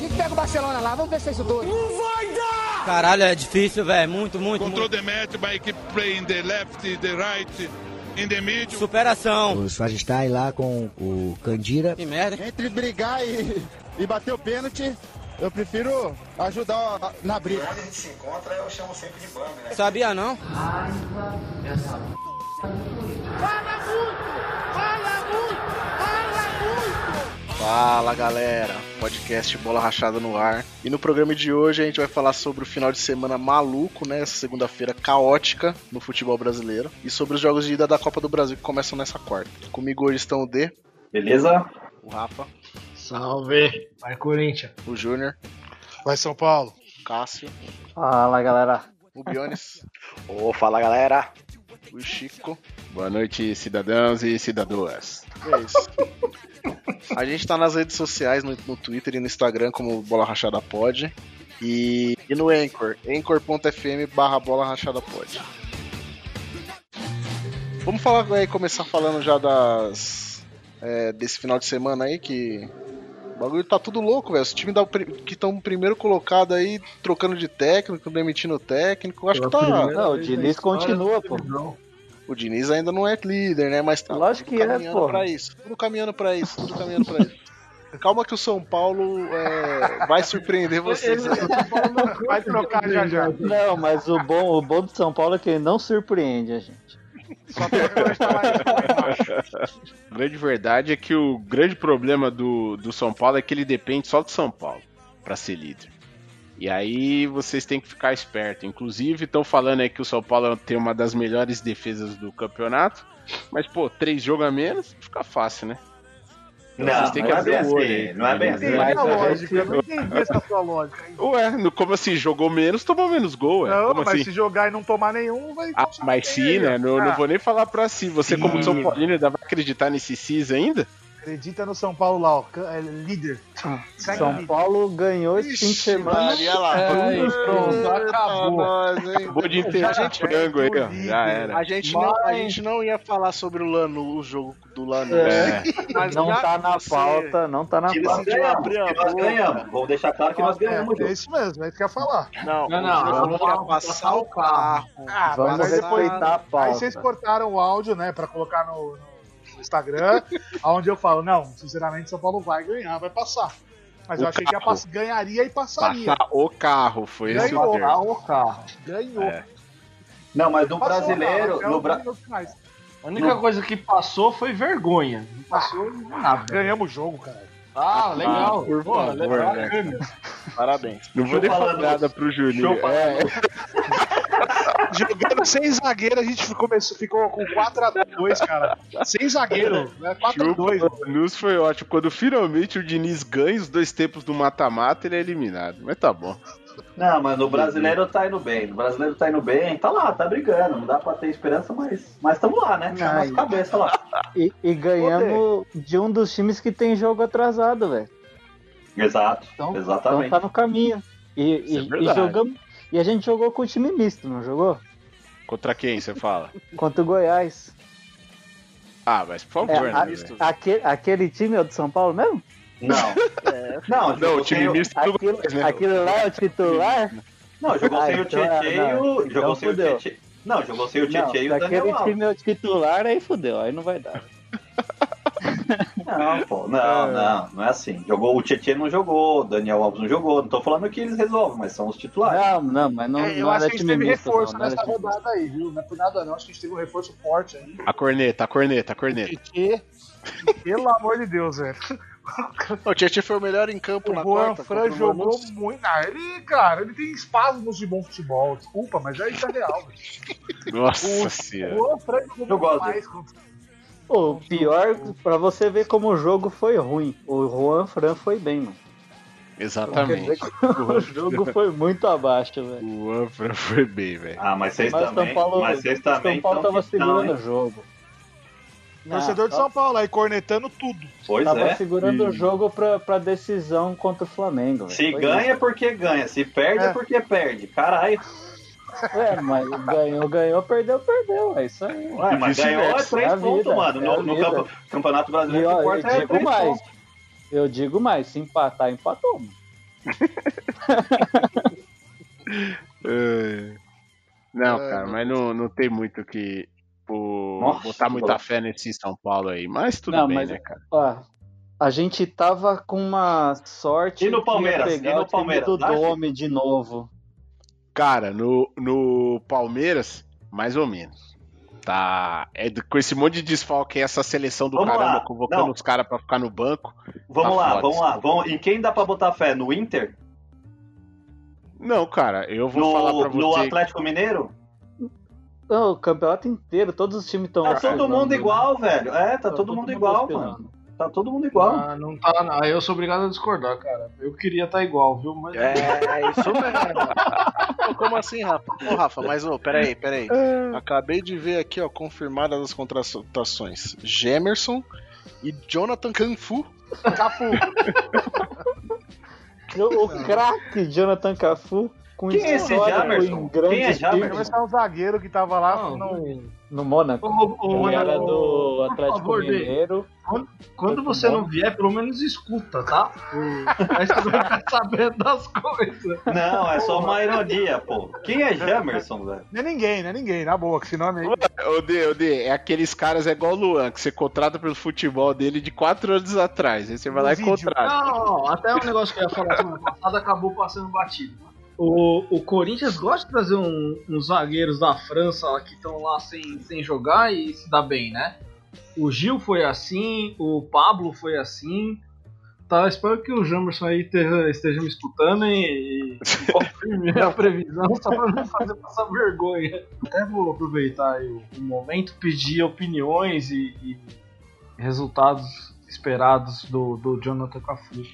A gente pega o Barcelona lá, vamos ver se é isso tudo. Não vai dar! Caralho, é difícil, velho. Muito, muito. Control muito. the match by keep playing the left, the right, in the middle. Superação. O Swagistai lá com o Candira. Que merda. Entre brigar e, e bater o pênalti, eu prefiro ajudar na briga. Onde a gente se encontra, eu chamo sempre de bang, né? Sabia não? Fala galera, podcast Bola Rachada no ar. E no programa de hoje a gente vai falar sobre o final de semana maluco, né? Essa segunda-feira caótica no futebol brasileiro. E sobre os jogos de ida da Copa do Brasil que começam nessa quarta. Comigo hoje estão o D, Beleza? o Rafa, Salve! Vai Corinthians. o Júnior, Vai São Paulo. o Cássio, Fala galera. o Bionis, Ô, fala galera. o Chico. Boa noite, cidadãos e cidadoas. E é isso. A gente tá nas redes sociais, no, no Twitter e no Instagram como Bola Rachada Pod. E, e no Anchor, anchor.fm barra Bola Rachada Pod. Vamos falar aí, começar falando já das. é, desse final de semana aí que. O bagulho tá tudo louco, velho. Os times da que estão primeiro colocado aí, trocando de técnico, demitindo o técnico. Eu acho que tá. Não, o Diniz continua, pô. O Diniz ainda não é líder, né? Mas tá Lógico tudo que é, caminhando pô. pra isso. Tudo caminhando pra isso, tudo caminhando pra isso. Calma que o São Paulo é, vai surpreender vocês. aí. Vai trocar já já. Não, mas o bom, o bom do São Paulo é que ele não surpreende a gente. Só tá. A grande verdade é que o grande problema do, do São Paulo é que ele depende só do São Paulo pra ser líder. E aí vocês têm que ficar esperto. Inclusive, estão falando aí que o São Paulo tem uma das melhores defesas do campeonato. Mas, pô, três jogos a menos, fica fácil, né? Não, Vocês têm não que é bem abrir o olho assim, aí. não é bem assim. Entendi Mas a lógica, eu não entendi essa sua lógica. aí. Ué, no- como assim? Jogou menos, tomou menos gol, ué. Não, como mas assim? se jogar e não tomar nenhum, vai. Ah, mas sim, né? Não, não Ah, vou nem falar pra si. Você, como Sim. São Paulino, ainda vai acreditar nesse CIS ainda? Acredita no São Paulo lá, ó. é líder. Segue São líder. Paulo ganhou esse fim de semana. Maria lá. Ai, pronto, acabou. nós, hein? Acabou de enterrar A gente- frango aí, ó. Já era. A gente, não, a gente não ia falar sobre o Lano, o jogo do Lano. É. Mas Não tá na você pauta, não tá na nós pauta. ganhamos, nós ganhamos. Vamos deixar claro que nós ganhamos É, é isso mesmo, é isso que eu ia falar. Não, Não, não, jogo vamos ia lá, passar o carro. Ah, Vamos mas aí depois- respeitar a Aí pauta. vocês cortaram o áudio, né, pra colocar no, no Instagram, onde eu falo, não, sinceramente, São Paulo vai ganhar, vai passar. Mas O eu achei que ia carro. pass- ganharia e passaria. Passar o carro, foi esse o Ganhou. o carro. Ganhou. É. Não, mas no Passou, brasileiro, até no Bra... A única coisa que passou foi vergonha. Não passou nada. Ganhamos o jogo, cara. Ah, legal. por Pô, favor, legal. né? Parabéns. Não vou nem falar nada pro Juninho. É, Jogando sem zagueiro, a gente começou, ficou com 4x2, cara. Sem zagueiro, né? 4x2. o News foi ótimo. Quando finalmente o Diniz ganha os dois tempos do mata-mata, ele é eliminado. Mas tá bom. Não, mas no brasileiro tá indo bem. No brasileiro tá indo bem, tá lá, tá brigando. Não dá pra ter esperança, mas mas estamos lá, né? Tá Ai. nas cabeças lá. E, e ganhamos de um dos times que tem jogo atrasado, velho. Exato, Então, então exatamente. tá no caminho. E, Isso é e- e jogamos. E a gente jogou com o time misto, não jogou? Contra quem você fala? Contra o Goiás. Ah, mas por É, favor, a- né? aquele, aquele time é o de São Paulo mesmo? Não. Não, Não, jogou o time sem o- misto do Aquilo, Goiás, né? aquilo lá é o titular? Não, jogou Ah, sem o então, Tietchan e não. o. Então Jogou sem o fudeu. Tietchan. Não, jogou sem o Não, Tietchan e o Daniel Alves. time é o titular, aí fudeu, aí não vai dar. Não, pô, não, não, não é assim. Jogou o Tietchan não jogou, o Daniel Alves não jogou. Não tô falando que eles resolvem, mas são os titulares. Não, não, mas não, É, eu não acho era que a gente teve misto. reforço não, era nessa rodada aí, viu? Não é por nada não, acho que a gente teve um reforço forte aí. A corneta, a corneta, a corneta. Tietê, pelo amor de Deus, velho. O Tietchan foi o melhor em campo O na Juan quarta. Fran o jogou muito. Ah, ele, cara, ele tem espasmos de bom futebol. Desculpa, mas é isso é real. velho. Nossa O senhora. Juan Fran jogou Eu muito gosto. mais. contra- Pô, o pior, pra você ver como o jogo foi ruim. O Juan Fran foi bem, mano. Exatamente. O jogo foi muito abaixo, velho. O Anfra foi bem, velho. Ah, mas vocês Mas também. São Paulo, mas vocês o também. São Paulo tava segurando o jogo. Torcedor de Ah, São Paulo aí, cornetando tudo. Pois Tava é. segurando o jogo pra, pra decisão contra o Flamengo. velho. Se Foi ganha é porque ganha, se perde é, É. porque perde. Caralho. É, mas ganhou, ganhou, perdeu, perdeu. É isso aí. Ué, mas ganhou é três é pontos, vida, mano. é No, no campo- campeonato E brasileiro, o ó, eu é digo três mais. pontos. Eu digo mais, se empatar, empatou. Mano. É. Não, É, cara, mas não, não tem muito que pô, Nossa, botar muita fé nesse São Paulo aí. Mas tudo Não, bem, mas- né, cara? Ó, a gente tava com uma sorte E no Palmeiras? pegar E no Palmeiras, do? Dome de novo. Cara, no, no Palmeiras, mais ou menos. Tá. É do- com esse monte de desfalque, aí, essa seleção do Vamos caramba, lá. convocando Não. os caras pra ficar no banco. Vamos Tá lá, foda vamos lá. Vamos... Em quem dá pra botar fé? No Inter? Não, cara, eu vou falar pra No, no você. Atlético Mineiro? Não, o campeonato inteiro, todos os times estão. Tá todo mundo igual, velho. É, tá, todo, mundo igual, oscilando. mano. Tá todo mundo igual. Ah, não tá, não. Aí eu sou obrigado a discordar, cara. Eu queria estar igual, viu? Mas. É, isso mesmo. Como assim, Rafa? Ô, Rafa, mas ô, peraí, peraí. Acabei de ver aqui, ó, confirmadas as contratações. Gemerson e Jonathan Canfu. Cafu. O craque Jonathan Cafu com Quem é esse Jamerson? Quem é Jamerson? Esse é um zagueiro que tava lá Não, no. No Mônaco. Ô, ô, Ele era do Atlético favor. Mineiro. Quando você não vier, pelo menos escuta, tá? Aí você vai ficar sabendo das coisas. Não, é só uma ironia, pô. Quem é Jamerson, velho? Não é ninguém, não é ninguém, na boa, que esse nome aí. Ô, Dê, ô, Dê, é aqueles caras é igual o Luan, que você contrata pelo futebol dele de quatro anos atrás. Aí você vai lá e vídeo. contrata. Não, não, até um negócio que eu ia falar semana passada acabou passando batido. O, o Corinthians gosta de trazer um- uns zagueiros da França que estão lá sem, sem jogar e se dá bem, né? O Gil foi assim, o Pablo foi assim. Tá, espero que o Jamerson aí esteja, esteja me escutando e, e a previsão só pra não fazer passar vergonha. Até vou aproveitar o momento, pedir opiniões e, e resultados esperados do, do Jonathan Cafu.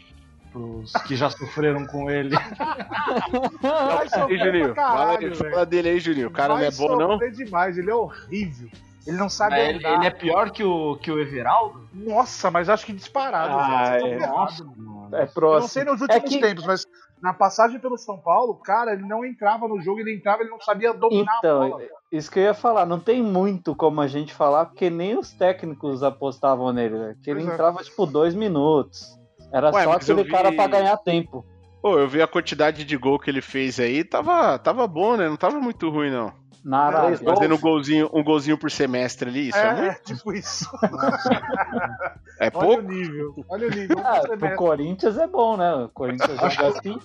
Pros que já sofreram com ele. Vai sofrer Juninho, fala, velho. fala dele aí, Juninho. O cara Vai não é bom, não? demais, ele é horrível. Ele não sabe ele, andar. ele é pior que o, que o Everaldo? Nossa, mas acho que disparado. Ah, é. mano. É Eu próximo. não sei nos É últimos que- tempos, mas na passagem pelo São Paulo, cara, ele não entrava no jogo, ele entrava, ele não sabia dominar a Então, bola. isso que eu ia falar, não tem muito como a gente falar, porque nem os técnicos apostavam nele, velho. Que ele Pois é. entrava, tipo, dois minutos. Era Ué, só aquele vi- cara pra ganhar tempo. Pô, eu vi a quantidade de gol que ele fez aí, tava, tava bom, né? Não tava muito ruim, não. Na Arábia. Fazendo um golzinho, um golzinho por semestre ali, isso é, é, muito? é, tipo isso. É Olha pouco? o nível. Olha o nível. Ah, pro mete. Corinthians é bom, né? O Corinthians joga assim.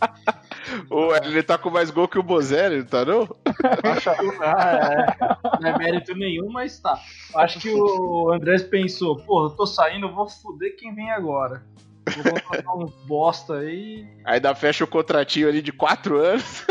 Ou ele tá com mais gol que o Bozelli, tá não? Ah, é. Não é mérito nenhum, mas tá. Acho que o Andrés pensou, porra, eu tô saindo, eu vou foder quem vem agora. Vou contratar uns bosta aí. Aí dá fecha o contratinho ali de quatro anos.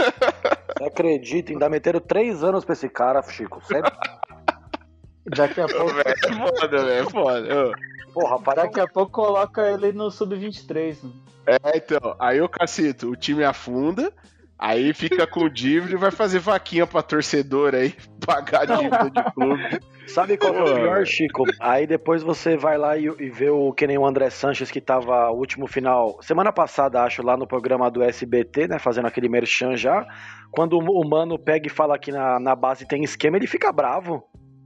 Você acredita? Ainda meteram três anos pra esse cara, Chico. Sério? Daqui a pouco, é foda, velho, é foda. Porra, rapaz, daqui a pouco coloca ele no Sub-23. né? É, então, aí o cacito, o time afunda, aí fica com dívida e vai fazer vaquinha pra torcedor aí, pagar a dívida de clube. sabe qual é o pior. Chico? Aí depois você vai lá e, e vê o que nem o André Sanches que tava o último final, semana passada, acho, lá no programa do SBT, né? Fazendo aquele merchan já. Quando o o mano pega e fala que na, na base tem esquema, ele fica bravo.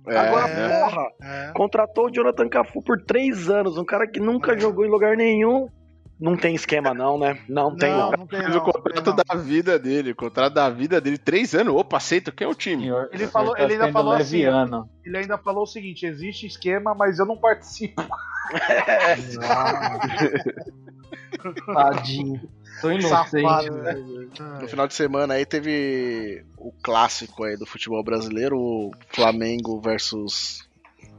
É, Agora, né? porra, É. contratou o Jonathan Cafu por três anos, um cara que nunca jogou em lugar nenhum. Não tem esquema, não, né? Não, tem, Não, não. não tem não, o não contrato tem não. da vida dele, o contrato da vida dele, três anos. Opa, aceito, quem é o time? Senhor, Ele falou- tá ele ainda falou assim, leviano. Ele ainda falou o seguinte: existe esquema, mas eu não participo. Tadinho. Tô inocente. Safado, né? velho. No final de semana aí teve o clássico aí do futebol brasileiro, o Flamengo versus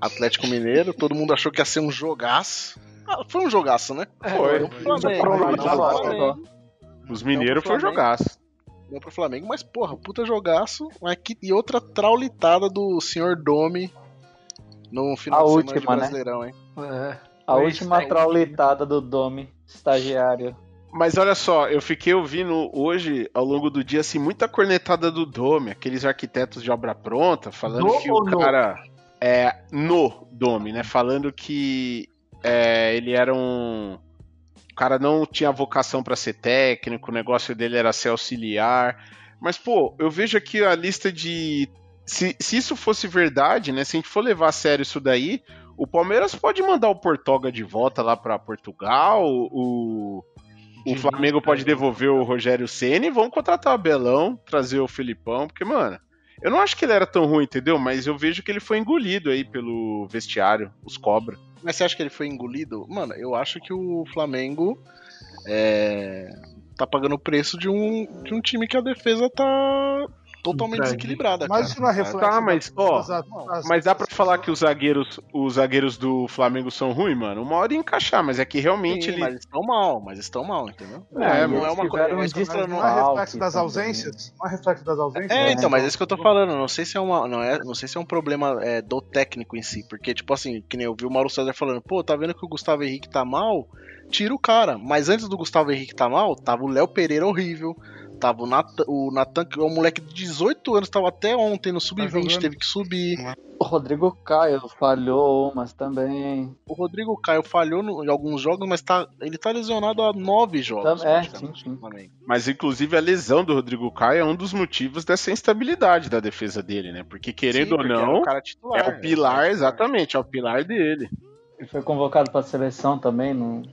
Atlético Mineiro. Todo mundo achou que ia ser um jogaço. Ah, foi um jogaço, né? Foi. Deu pro Flamengo. Provavelmente Deu pro foi. Os mineiros foi pro jogaço. Deu pro Flamengo, mas porra, puta jogaço. Mas que- E outra traulitada do senhor Domi no final A de semana última, de né? Brasileirão, hein? É. A Foi última traulitada do Domi, estagiário. Mas olha só, eu fiquei ouvindo hoje, ao longo do dia, assim, muita cornetada do Dome, aqueles arquitetos de obra pronta, falando Do que o ou no? cara. É, no Dome, né? Falando que é, ele era um. O cara não tinha vocação pra ser técnico, o negócio dele era ser auxiliar. Mas, pô, eu vejo aqui a lista de. Se, se isso fosse verdade, né? Se a gente for levar a sério isso daí, o Palmeiras pode mandar o Portoga de volta lá pra Portugal, o o Flamengo pode devolver o Rogério Ceni, vão contratar o Abelão, trazer o Filipão, porque, mano, eu não acho que ele era tão ruim, entendeu? Mas eu vejo que ele foi engolido aí pelo vestiário, os cobra. Mas você acha que ele foi engolido? Mano, eu acho que o Flamengo é, tá pagando o preço de um, de um time que a defesa tá totalmente desequilibrada. Mas cara. isso não é reflexo. Tá, mas, ó, mas dá pra falar que os zagueiros, os zagueiros do Flamengo são ruins, mano? Uma hora ia encaixar, mas é que realmente Sim, ele. mas estão mal, mas estão mal, entendeu? É, não é uma coisa. é Não não é é- reflexo das ausências? Não é reflexo das ausências? É, então, mas é isso que eu tô falando. Não sei se é uma, não é, não sei se é um problema é, do técnico em si, porque tipo assim, que nem eu vi o Mauro César falando, pô, tá vendo que o Gustavo Henrique tá mal? Tira o cara. Mas antes do Gustavo Henrique tá mal, tava o Léo Pereira horrível. Tava o Natan, o Natan, que é um moleque de 18 anos, tava até ontem no sub-20, jogando. teve que subir. O Rodrigo Caio falhou umas também. O Rodrigo Caio falhou no- em alguns jogos, mas tá, ele tá lesionado há nove jogos. Tam- é, sim, sim. Mas inclusive a lesão do Rodrigo Caio é um dos motivos dessa instabilidade da defesa dele, né? Porque querendo Sim, ou porque era não, o cara titular, é o né? pilar, exatamente, é o pilar dele. Ele foi convocado pra seleção também, que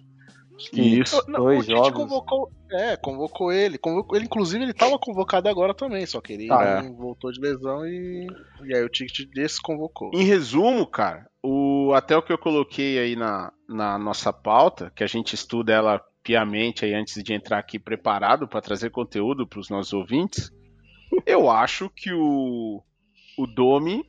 Isso. Não, dois o Tite jogos. convocou, é, convocou ele, convocou ele, inclusive ele tava convocado agora também, só que ele Tá. não voltou de lesão e, e aí o Tite desconvocou. Em resumo, cara, o, até o que eu coloquei aí na, na nossa pauta, que a gente estuda ela piamente aí antes de entrar aqui preparado para trazer conteúdo para os nossos ouvintes, eu acho que o, o Domi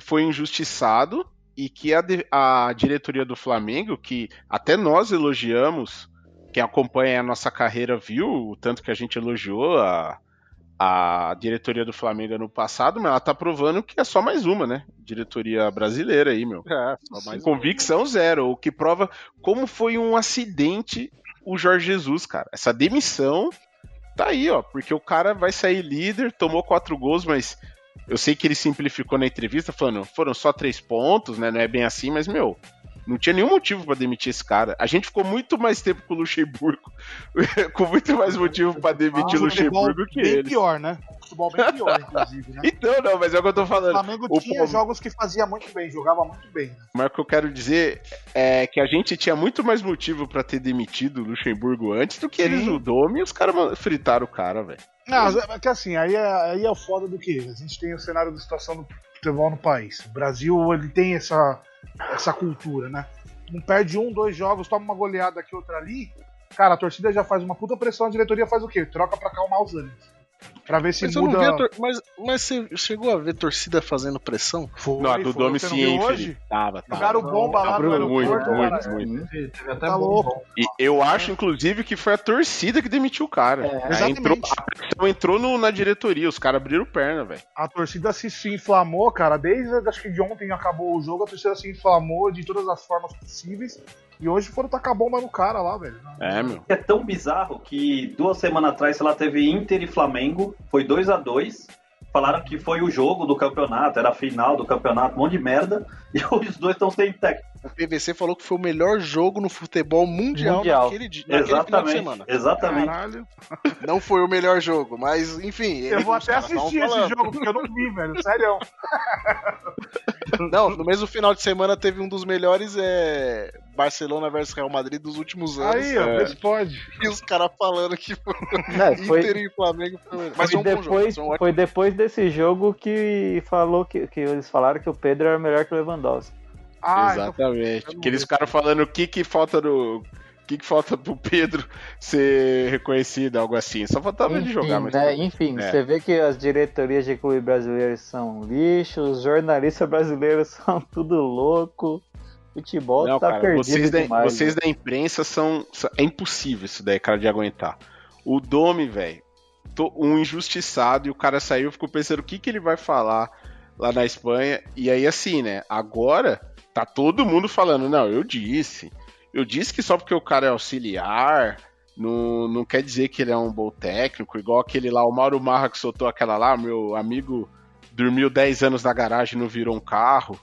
foi injustiçado e que a, a diretoria do Flamengo, que até nós elogiamos, quem acompanha a nossa carreira viu o tanto que a gente elogiou a, a diretoria do Flamengo ano passado, mas ela tá provando que é só mais uma, né? Diretoria brasileira aí, meu. É, só mais Convicção zero, o que prova como foi um acidente o Jorge Jesus, cara. Essa demissão tá aí, ó, porque o cara vai sair líder, tomou quatro gols, mas eu sei que ele simplificou na entrevista, falando, foram só três pontos, né? Não é bem assim, mas, meu, não tinha nenhum motivo pra demitir esse cara. A gente ficou muito mais tempo com o Luxemburgo, com muito mais motivo pra demitir o Ah, futebol Luxemburgo que bem ele. pior, né? Futebol bem pior, inclusive, né? Então, não, mas é o que eu tô O falando. Flamengo O tinha Palme- jogos que fazia muito bem, jogava muito bem. né? Mas o que eu quero dizer é que a gente tinha muito mais motivo pra ter demitido o Luxemburgo antes do que Sim. eles o Dome e os caras fritaram o cara, velho. Não, é que assim, aí é, aí é o foda do que? A gente tem o cenário da situação do futebol no país. O Brasil, ele tem essa, essa cultura, né? Não perde um, dois jogos, toma uma goleada aqui, outra ali. Cara, a torcida já faz uma puta pressão, a diretoria faz o quê? Troca pra acalmar os ânimos. Pra ver se Mas, eu não muda. tor- mas, mas você chegou a ver torcida fazendo pressão? Foi, Não, a do sim, hein, hoje? Tava, tava. Jogaram bomba lá no Muito, aeroporto, muito, cara. muito. Teve até Tá bom, louco. bom. E eu acho, inclusive, que foi a torcida que demitiu o cara. É, exatamente. entrou, a pressão entrou no- na diretoria, os caras abriram perna, velho. A torcida se, se inflamou, cara. Desde acho que de ontem acabou o jogo, a torcida se inflamou de todas as formas possíveis. E hoje foram tacar bomba no cara lá, velho. É, meu. É tão bizarro que duas semanas atrás, sei lá, teve Inter e Flamengo, foi 2 a 2 Falaram que foi o jogo do campeonato, era a final do campeonato, um monte de merda. E hoje os dois estão sem técnico. O PVC falou que foi o melhor jogo no futebol mundial, Mundial. naquele, dia, naquele final de Exatamente. semana. Exatamente. Caralho. Não foi o melhor jogo, mas enfim. Eu ele- vou até assistir esse falando. jogo, porque eu não vi, velho. Sério. Não, no mesmo final de semana teve um dos melhores é, Barcelona versus Real Madrid dos últimos anos. Aí, ó, É. pode. E os caras falando que foi É, foi- Inter e Flamengo. Foi... Mas foi, um bom jogo. depois, foi um ótimo- foi depois desse jogo que falou que, que eles falaram que o Pedro era melhor que o Lewandowski. Ah, então- Exatamente. não Aqueles caras falando o que que falta no. O que, que falta pro Pedro ser reconhecido, algo assim. Só faltava ele jogar, mas. né, enfim, É. você vê que as diretorias de clube brasileiros são lixo, os jornalistas brasileiros são tudo louco. Futebol Não, tá cara, perdido vocês, da, demais. vocês né? da imprensa são, É impossível isso daí, cara, de aguentar. O Domi, velho, tô- um injustiçado, e o cara saiu, ficou pensando o que, que ele vai falar lá na Espanha. E aí, assim, né? Agora tá todo mundo falando, não, eu disse. Eu disse que só porque o cara é auxiliar. Não, não quer dizer que ele é um bom técnico, igual aquele lá, o Mauro Marra que soltou aquela lá, meu amigo dormiu 10 anos na garagem e não virou um carro.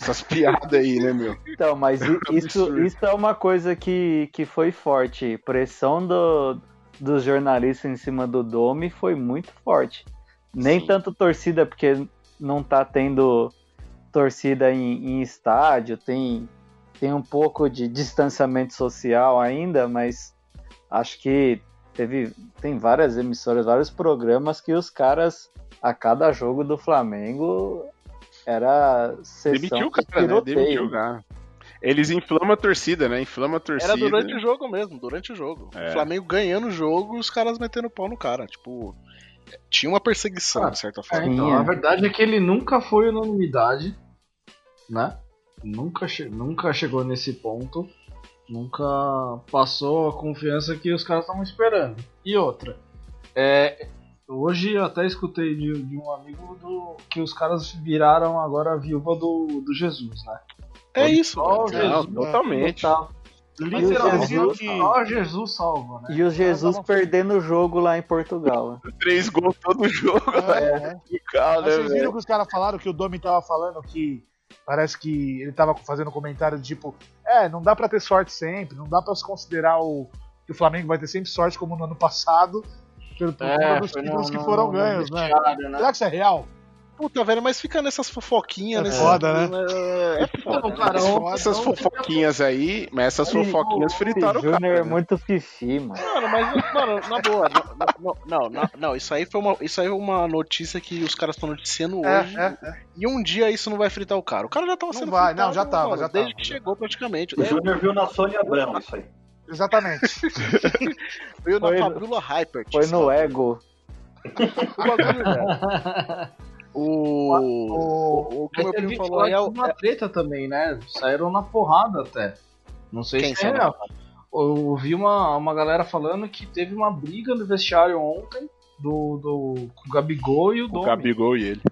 Essas piadas aí, né, meu? Então, mas isso, isso é uma coisa que, que foi forte. Pressão do, dos jornalistas em cima do Domi foi muito forte. Nem Sim. tanto torcida, porque não tá tendo torcida em, em estádio, tem, tem um pouco de distanciamento social ainda, mas acho que teve tem várias emissoras, vários programas que os caras a cada jogo do Flamengo era sessão Demitiu o de cara, né? Demitiu o cara. Eles inflamam a torcida, né? Inflama a torcida. Era durante o jogo mesmo, durante o jogo. É. O Flamengo ganhando o jogo e os caras metendo pau no cara. Tipo, tinha uma perseguição, Ah, de certa É, forma. então, a verdade é que ele nunca foi unanimidade, né? Nunca, che- nunca chegou nesse ponto. Nunca passou a confiança que os caras estavam esperando. E outra, é, hoje eu até escutei de, de um amigo do, que os caras viraram agora a viúva do, do Jesus, né? É isso, Só. Jesus, Não, totalmente. total. E o Literalmente, Jesus- só Jesus salva, né? E o Jesus perdendo o jogo lá em Portugal. Três gols todo jogo. É, é. Que calma, Mas né, vocês viram velho? que os caras falaram que o Domi tava falando que parece que ele tava fazendo um comentário tipo, é, não dá pra ter sorte sempre, não dá pra se considerar o que o Flamengo vai ter sempre sorte como no ano passado, pelo por É, no- títulos que foram ganhos, né? né? Será que isso é real? Puta, velho, mas fica nessas fofoquinhas, É nesse- foda, né? É, é foda. Não, cara, Essas- fofoquinhas aí, mas essas fofoquinhas fritaram o Júnior cara. é né? muito fifi, mano. Mano, mas, mano, na boa, não, não, não, não, não, isso aí foi uma, isso aí é uma notícia que os caras estão noticiando hoje. É, é, é. E um dia isso não vai fritar o cara. O cara já tava Não sendo vai, fritado, não, já tava, mano, já Desde tava. que chegou praticamente. O Júnior viu na Sônia Abrão isso aí. Exatamente. Veio na Foi no- Fabiola Hyper. Foi no ego. O bagulho, velho. O, o, o que o meu primo falou aí é uma treta também, né? Saíram na porrada até. Não sei Quem se é real. Eu ouvi uma, uma galera falando que teve uma briga no vestiário ontem do, do com o Gabigol e o O Domi. Gabigol e ele.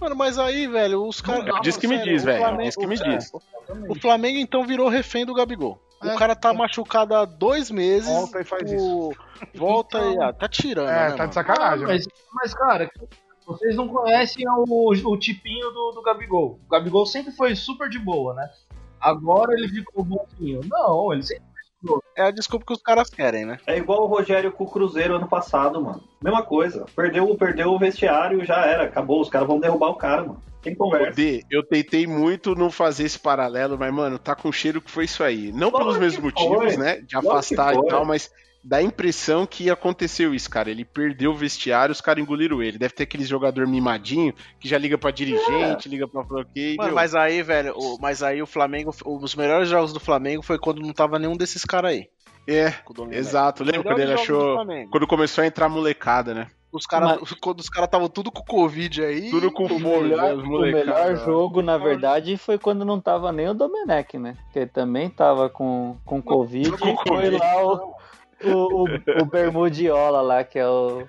Mano, mas aí, velho, os caras. Não, Diz que me sério, diz, velho. Flamengo- Diz que me é, diz. O Flamengo então virou refém do Gabigol. É, o cara tá é. machucado há dois meses. Volta e faz o... Volta e. Então- Ah, tá tirando, É, né? tá mano? de sacanagem. Ah, mas, mas, cara, vocês não conhecem o, o tipinho do, do Gabigol. O Gabigol sempre foi super de boa, né? Agora ele ficou bonzinho. Não, ele sempre É a desculpa que os caras querem, né? É igual o Rogério com o Cruzeiro ano passado, mano. Mesma coisa. Perdeu, perdeu o vestiário, já era. Acabou. Os caras vão derrubar o cara, mano. Tem conversa. D, eu tentei muito não fazer esse paralelo, mas, mano, tá com cheiro que foi isso aí. Não pelos mesmos motivos, né? De Lógico afastar e tal, mas dá a impressão que aconteceu isso, cara. Ele perdeu o vestiário, os caras engoliram ele. Deve ter aquele jogador mimadinho que já liga pra dirigente, liga pra bloqueio. Mano, mas aí, velho, o- mas aí o Flamengo, os melhores jogos do Flamengo foi quando não tava nenhum desses caras aí. É, com o Domenech. exato. Lembra quando ele achou. Quando começou a entrar molecada, né? Os cara, quando os caras estavam tudo com Covid aí. Tudo com O fome, né? melhor, o melhor jogo, na verdade, foi quando não tava nem o Domenech, né? Porque também tava com, com Covid com e foi Covid. lá o, o, o, o Bermudiola lá, que é o,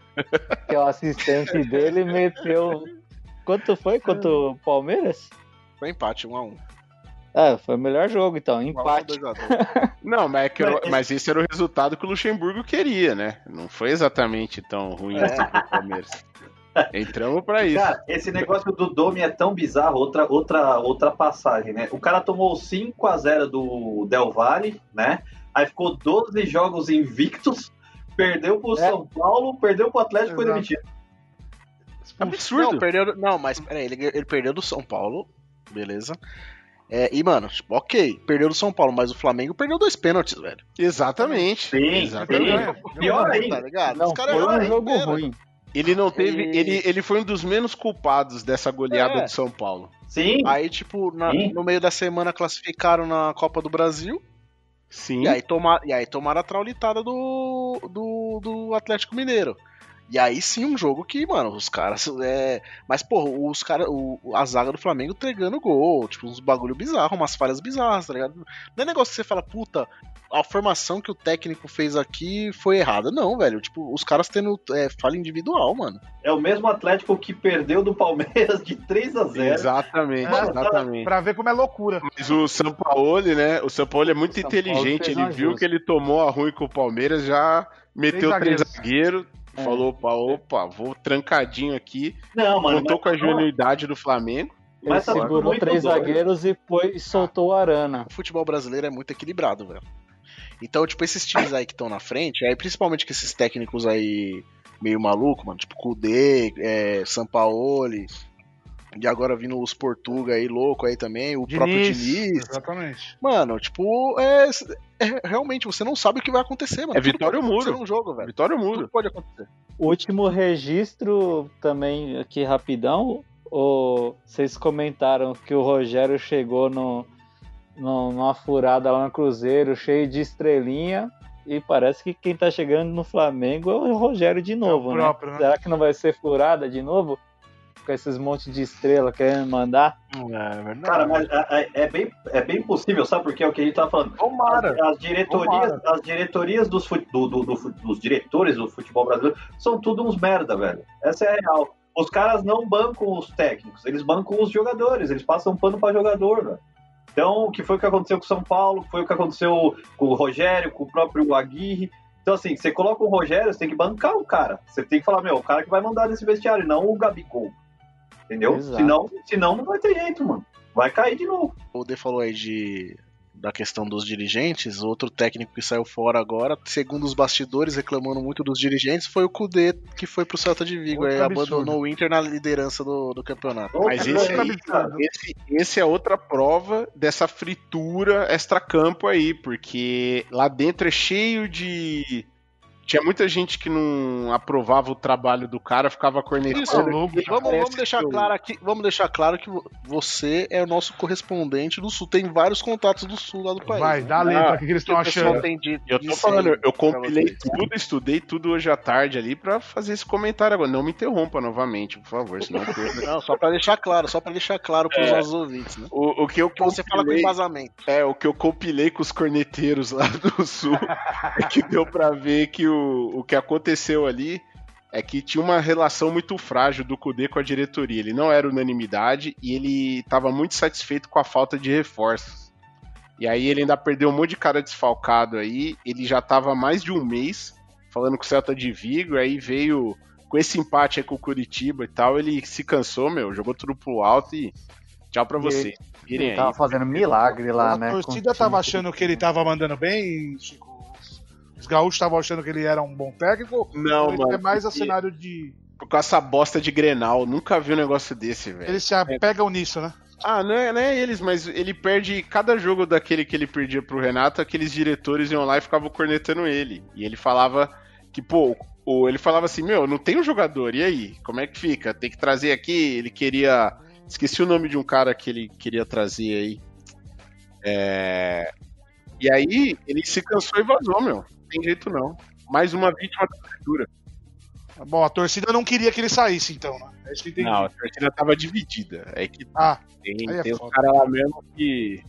que é o assistente dele, meteu. Quanto foi? Quanto o Palmeiras? Foi empate, 1 a 1 Ah, foi o melhor jogo, então. 1 a 1 Empate. 2 a 2 Não, mas, é que eu- Mas- esse era o resultado que o Luxemburgo queria, né? Não foi exatamente tão ruim assim pro Palmeiras. Entramos pra isso. Cara, esse negócio do Domi é tão bizarro. Outra, outra, outra passagem, né? O cara tomou 5 a 0 do Del Valle, né? Aí ficou 12 jogos invictos, perdeu pro É. São Paulo, perdeu pro Atlético e foi demitido. Absurdo. Não, perdeu, não, mas peraí, ele, ele perdeu do São Paulo, beleza. É, e, mano, tipo, ok, perdeu do São Paulo, mas o Flamengo perdeu dois pênaltis, velho. Exatamente. Sim, Exatamente. sim. Pior Tá ainda. ligado? Não, Os caras foi erraram um aí, jogo pênalti. ruim. Ele não teve. E- Ele, ele foi um dos menos culpados dessa goleada É. do São Paulo. Sim. Aí, tipo, na- Sim. no meio da semana classificaram na Copa do Brasil. Sim. E aí, toma, e aí tomaram a traulitada do, do, do Atlético Mineiro. E aí sim um jogo que, mano, os caras. É... Mas, pô, os caras. o- A zaga do Flamengo entregando gol. Tipo, uns bagulho bizarro, umas falhas bizarras, tá ligado? Não é negócio que você fala, puta, a formação que o técnico fez aqui foi errada. Não, velho. Tipo, os caras tendo é, falha individual, mano. É o mesmo Atlético que perdeu do Palmeiras de 3 a 0 Exatamente, Mano, exatamente. Pra ver como é loucura. Mas o Sampaoli, né? O Sampaoli é muito inteligente. Ele viu ajuste. que ele tomou a ruim com o Palmeiras, já meteu três zagueiros. zagueiros. É. Falou, opa, opa, vou trancadinho aqui. Não, mano. Contou mas- com a ingenuidade do Flamengo. Ele Mas tá segurou três doido. zagueiros e, foi, e soltou o Arana. O futebol brasileiro é muito equilibrado, velho. Então, tipo, esses times aí que estão na frente, aí principalmente com esses técnicos aí meio maluco, mano, tipo Kudê, é, Sampaoli, E agora vindo os Portuga aí, louco aí também, o próprio Diniz. Exatamente. Mano, tipo, é, é- realmente, você não sabe o que vai acontecer, mano. É vitória ou muro. num jogo, velho. Vitória ou mudo. Tudo pode acontecer. Último registro também aqui rapidão. O, vocês comentaram que o Rogério chegou no, no- numa furada lá no Cruzeiro, cheio de estrelinha. E parece que quem tá chegando no Flamengo é o Rogério de novo, né? próprio, né? Será que não vai ser furada de novo? Com esses montes de estrela querendo mandar? É verdade. Cara, mas é, é- é bem, é bem possível, sabe? Porque é o que a gente tá falando. Tomara. As, as diretorias, Tomara. as diretorias dos, do- do- do dos diretores do futebol brasileiro são tudo uns merda, velho. Essa é a real. Os caras não bancam os técnicos, eles bancam os jogadores, eles passam pano pra jogador, velho. Então, o que foi o que aconteceu com o São Paulo, foi o que aconteceu com o Rogério, com o próprio Aguirre. Então, assim, você coloca o Rogério, você tem que bancar o cara. Você tem que falar, meu, o cara que vai mandar nesse vestiário, não o Gabigol. Entendeu? Exato. Senão, senão não vai ter jeito, mano. Vai cair de novo. O D falou aí de da questão dos dirigentes, outro técnico que saiu fora agora, segundo os bastidores, reclamando muito dos dirigentes, foi o Kudê, que foi pro Celta de Vigo, aí abandonou o Inter na liderança do, do campeonato. Mas esse, aí, esse, esse é outra prova dessa fritura extra-campo aí, porque lá dentro é cheio de. Tinha muita gente que não aprovava o trabalho do cara, ficava cornetando. Isso, vamos, vamos deixar claro aqui, vamos deixar claro que vo- você é o nosso correspondente do Sul, tem vários contatos do Sul lá do país. Vai, dá a letra, Ah, o que, que eles estão o pessoal achando? Eu tô falando, eu compilei tudo, estudei tudo hoje à tarde ali pra fazer esse comentário agora. Não me interrompa novamente, por favor, senão eu. Não, só pra deixar claro, só pra deixar claro pros nossos ouvintes, né? O, o que eu Que você fala com compilei- embasamento. É, o que eu compilei com os corneteiros lá do sul é que deu pra ver que o, o que aconteceu ali é que tinha uma relação muito frágil do Kudê com a diretoria. Ele não era unanimidade e ele estava muito satisfeito com a falta de reforços. E aí ele ainda perdeu um monte de cara desfalcado aí. Ele já tava há mais de um mês falando com o Celta de Vigo, aí veio com esse empate aí com o Curitiba e tal, ele se cansou, meu, jogou tudo pro alto e tchau pra E. Virem Ele aí. tava fazendo milagre lá, a né? torcida com o tava achando que ele tava mandando bem, Chico. Os- Os gaúchos estavam achando que ele era um bom técnico. Não, ou ele mano, é mais a cenário de. com essa bosta de Grenal. Nunca vi um negócio desse, velho. Eles se apegam nisso, né? Ah, não é, não é eles, mas ele perde cada jogo daquele que ele perdia pro Renato, aqueles diretores iam lá e ficavam cornetando ele. E ele falava que, pô, o, ele falava assim, meu, não tem um jogador, e aí? Como é que fica? Tem que trazer aqui, ele queria. Esqueci o nome de um cara que ele queria trazer aí. É... E aí, ele se cansou e vazou, meu. Não tem jeito não. Mais uma vítima da cultura. Bom, a torcida não queria que ele saísse, então, né? É isso que entendi. Não, a torcida tava dividida. É que Ah, tem, é tem os caras lá mesmo que.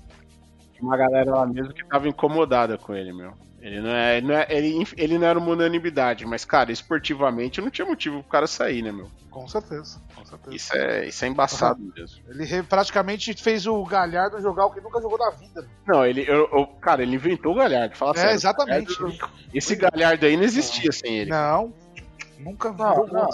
Tinha uma galera lá mesmo que tava incomodada com ele, meu. Ele não, é, ele, não é- ele, ele não era uma unanimidade, mas, cara, esportivamente não tinha motivo pro cara sair, né, meu? com certeza. Com certeza. Isso é, isso é embaçado mesmo. Ele praticamente fez o Galhardo jogar o que nunca jogou na vida. Não, ele. eu- eu- cara, ele inventou o Galhardo, fala É, sério. exatamente. Galhardo- esse Galhardo aí não existia sem ele. Não, nunca Não, jogou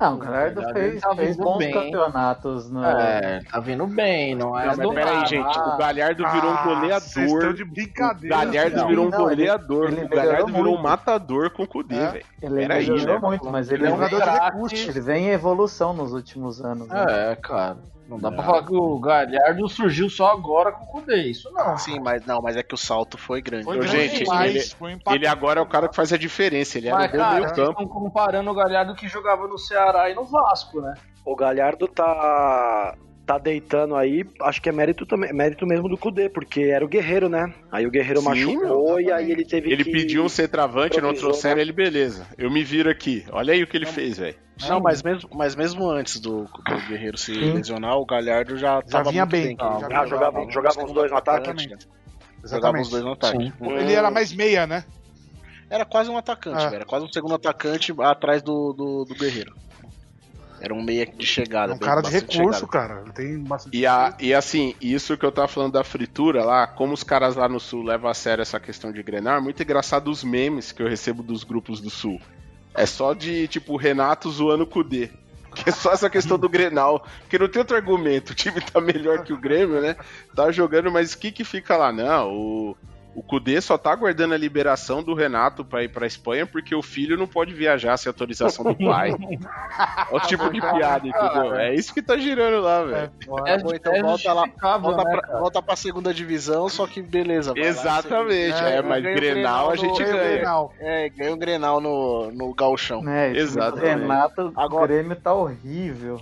não. o Galhardo fez, tá fez bons bem. campeonatos. No... É, tá vindo bem, não é? Não, mas do peraí, nada. gente. O Galhardo virou um Ah, goleador. de O brincadeira. Galhardo Não, virou um não, ele- goleador. ele o Galhardo virou um matador com o Kudê, É. velho. Ele Peraí, melhorou né? muito, mas ele, Ele é é um jogador de recurso. ele vem em evolução nos últimos anos. Né? É, cara. Não dá pra falar que o Galhardo surgiu só agora com o Kudê. Isso não. Sim, mas não, mas é que o salto foi grande. Foi grande gente, demais, ele-. Ele agora é o cara que faz a diferença. Ele era Mas, cara, meio campo. estão comparando o Galhardo que jogava no Ceará e no Vasco, né? O Galhardo tá tá deitando aí, acho que é mérito também, mérito mesmo do Cudê, porque era o Guerreiro, né? Aí o Guerreiro Sim, machucou e aí ele teve Ele que pediu um centroavante, não trouxeram né? ele, beleza. Eu me viro aqui. Olha aí o que ele fez, velho. Não, mas mesmo, mas mesmo antes do, do Guerreiro se Sim. lesionar, o Galhardo já Já tava vinha muito bem. bem. já Ah, jogavam, jogavam os dois no ataque. Exatamente. Jogava os dois no ataque. Ele era mais meia, né? Era quase um atacante, Ah. velho. Era quase um segundo atacante atrás do, do, do Guerreiro. Era um meia de chegada. É um bem- cara de recurso, chegada. cara. Ele tem bastante. E, a, e assim, isso que eu tava falando da fritura lá, como os caras lá no sul levam a sério essa questão de Grenal, é muito engraçado os memes que eu recebo dos grupos do sul. É só de, tipo, Renato zoando o Kudê. Que é só essa questão do Grenal. Porque não tem outro argumento. O time tá melhor que o Grêmio, né? Tá jogando, mas o que que fica lá? Não, o, O Cudê só tá aguardando a liberação do Renato pra ir pra Espanha porque o filho não pode viajar sem autorização do pai. Olha o tipo de piada, entendeu? É isso que tá girando lá, velho. É, bom, então volta lá, volta, pra, volta pra segunda divisão, só que beleza. vai lá, Exatamente, você- é, mas ganha o Grenal a gente ganha. Grenal. É, ganha o Grenal no, no Galchão. É, esse Renato, o Grêmio tá horrível.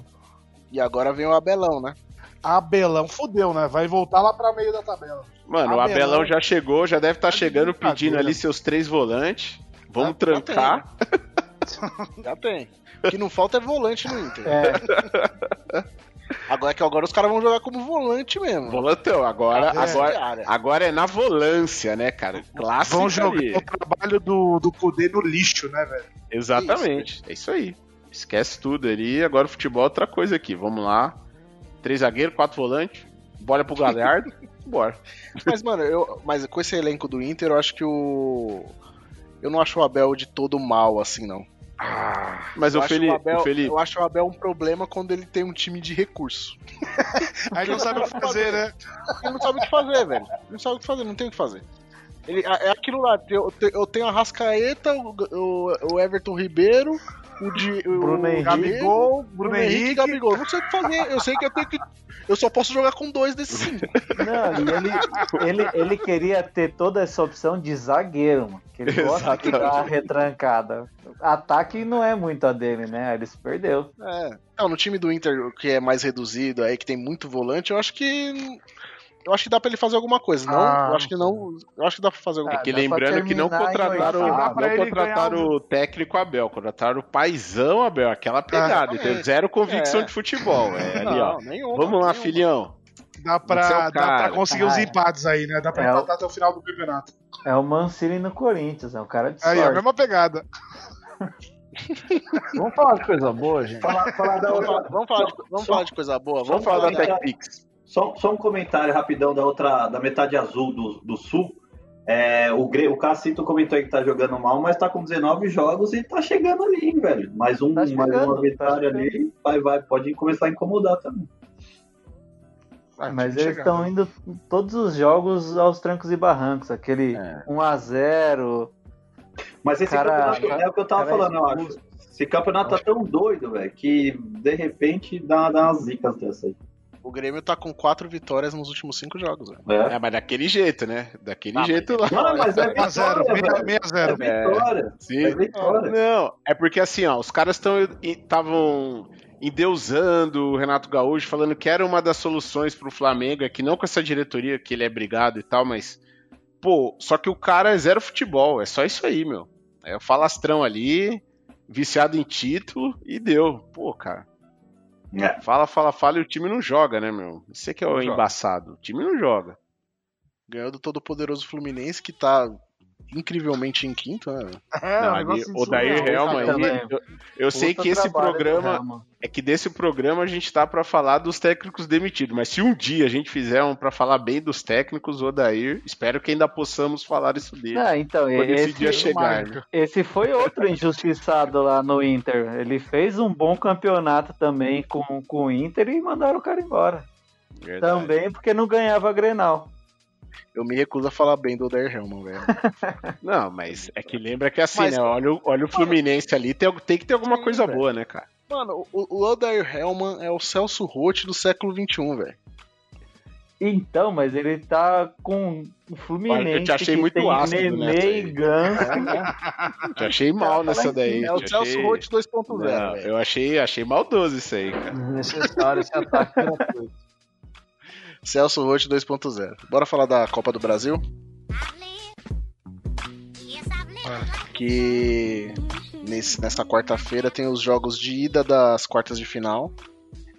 E agora vem o Abelão, né? Abelão fudeu, né? Vai voltar lá pra meio da tabela. Mano, o Abelão. Abelão já chegou, já deve estar Tá chegando pedindo ali seus três volantes. Vamos Já- já trancar. Já tem. O que não falta é volante no Inter. É. Agora é que agora os caras vão jogar como volante mesmo. Volantão, agora, É. agora, agora é na volância, né, cara? Clássico Vão jogar ali. o trabalho do, do Kudê no lixo, né, velho? Exatamente, é isso aí. Esquece tudo ali. Agora o futebol é outra coisa aqui. Vamos lá. Três zagueiros, quatro volantes. Bola pro Galhardo. bora. Mas, mano, eu, mas com esse elenco do Inter, eu acho que o. Eu não acho o Abel de todo mal, assim, não. Mas eu o acho Felipe- Abel, o Felipe- Eu acho o Abel um problema quando ele tem um time de recurso. Aí não sabe o que fazer, né? Ele não sabe o que fazer, velho. Ele não sabe o que fazer, não tem o que fazer. Ele, é é aquilo lá, eu, eu tenho a Rascaeta, o, o- o Everton Ribeiro, o, de, o Bruno Henrique, Gabigol, Bruno Henrique. e Gabigol. Não sei o que fazer, eu sei que eu tenho que. Eu só posso jogar com dois desses cinco. Não, e ele, ele, ele queria ter toda essa opção de zagueiro, mano. Que ele gosta de dar retrancada. Ataque não é muito a dele, né? Ele se perdeu. É. Não, no time do Inter, que é mais reduzido, aí que tem muito volante, eu acho que. Eu acho que dá pra ele fazer alguma coisa. Não, Ah, eu acho que não. Eu acho que dá pra fazer alguma É que coisa. lembrando que não contrataram, pra não contrataram o técnico Abel, contrataram o paizão Abel, aquela pegada, entendeu? Zero convicção É. de futebol. É, ali, ó. Não, nenhuma, Vamos lá, nenhuma. filhão. Dá é pra, o dá pra conseguir uns Ah, é. empates aí, né? Dá pra É, empatar até o final do campeonato. É o Mancini no Corinthians, é um cara de Aí, sorte. a mesma pegada. Vamos falar de coisa boa, gente. Falar, falar da Vamos outra. falar, vamos falar de, vamos falar de coisa boa. Vamos um falar da TechPix. Só, só um comentário rapidão da outra, da metade azul do, do sul. É, o, o Cacito comentou aí que tá jogando mal, mas tá com 19 jogos e tá chegando ali, hein, velho. Mais, um, mais chegando, uma tá vitória ali, vai, vai, pode começar a incomodar também. Mas eles estão indo todos os jogos aos trancos e barrancos. Aquele 1x0. Mas esse Cara- campeonato é o que eu tava cara, falando, eu acho. Esse campeonato tá tão doido, velho, que de repente dá, dá umas zicas dessa aí. O Grêmio tá com quatro vitórias nos últimos cinco jogos. velho. É, mas daquele jeito, né? Daquele Ah, jeito lá. Não, mas é a zero, vitória, meia- velho. meia zero. É vitória. Sim. É vitória. Não, é porque assim, ó, os caras estão estavam endeusando o Renato Gaúcho, falando que era uma das soluções pro Flamengo, é que não com essa diretoria que ele é brigado e tal, mas pô, só que o cara é zero futebol, é só isso aí, meu. É o falastrão ali, viciado em título e deu. Pô, cara. É. Fala, fala, fala e o time não joga, né, meu? Isso é que é o Não joga. embaçado. O time não joga. Ganhou do todo poderoso Fluminense, que tá incrivelmente em quinto, né? É, Não, ali, o surreal. Helma aí, eu, eu sei que esse programa é que desse programa a gente tá pra falar dos técnicos demitidos, mas se um dia a gente fizer um pra falar bem dos técnicos, o Odair, espero que ainda possamos falar isso dele. Ah, então, esse, esse dia chegar. né? esse foi outro injustiçado lá no Inter. Ele fez um bom campeonato também com, com o Inter e mandaram o cara embora. Verdade. Também porque não ganhava Grenal. Eu me recuso a falar bem do Odair Helman, velho. Não, mas é que lembra que assim, Mas- né? Olha, o- olha o Fluminense ali, tem, tem que ter alguma Sim, coisa velho. boa, né, cara? Mano, o, o Odair Helman é o Celso Roth do século XXI, velho. Então, mas ele tá com o Fluminense. Eu te achei que muito ácido Nenê e aí. Ganso. Te achei mal nessa daí. É o Celso achei... Roth 2.0, Não, velho. eu achei, achei maldoso isso aí, cara. Necessário esse ataque gratuito. Celso Roth 2.0. Bora falar da Copa do Brasil? Que nesse, nessa quarta-feira tem os jogos de ida das quartas de final.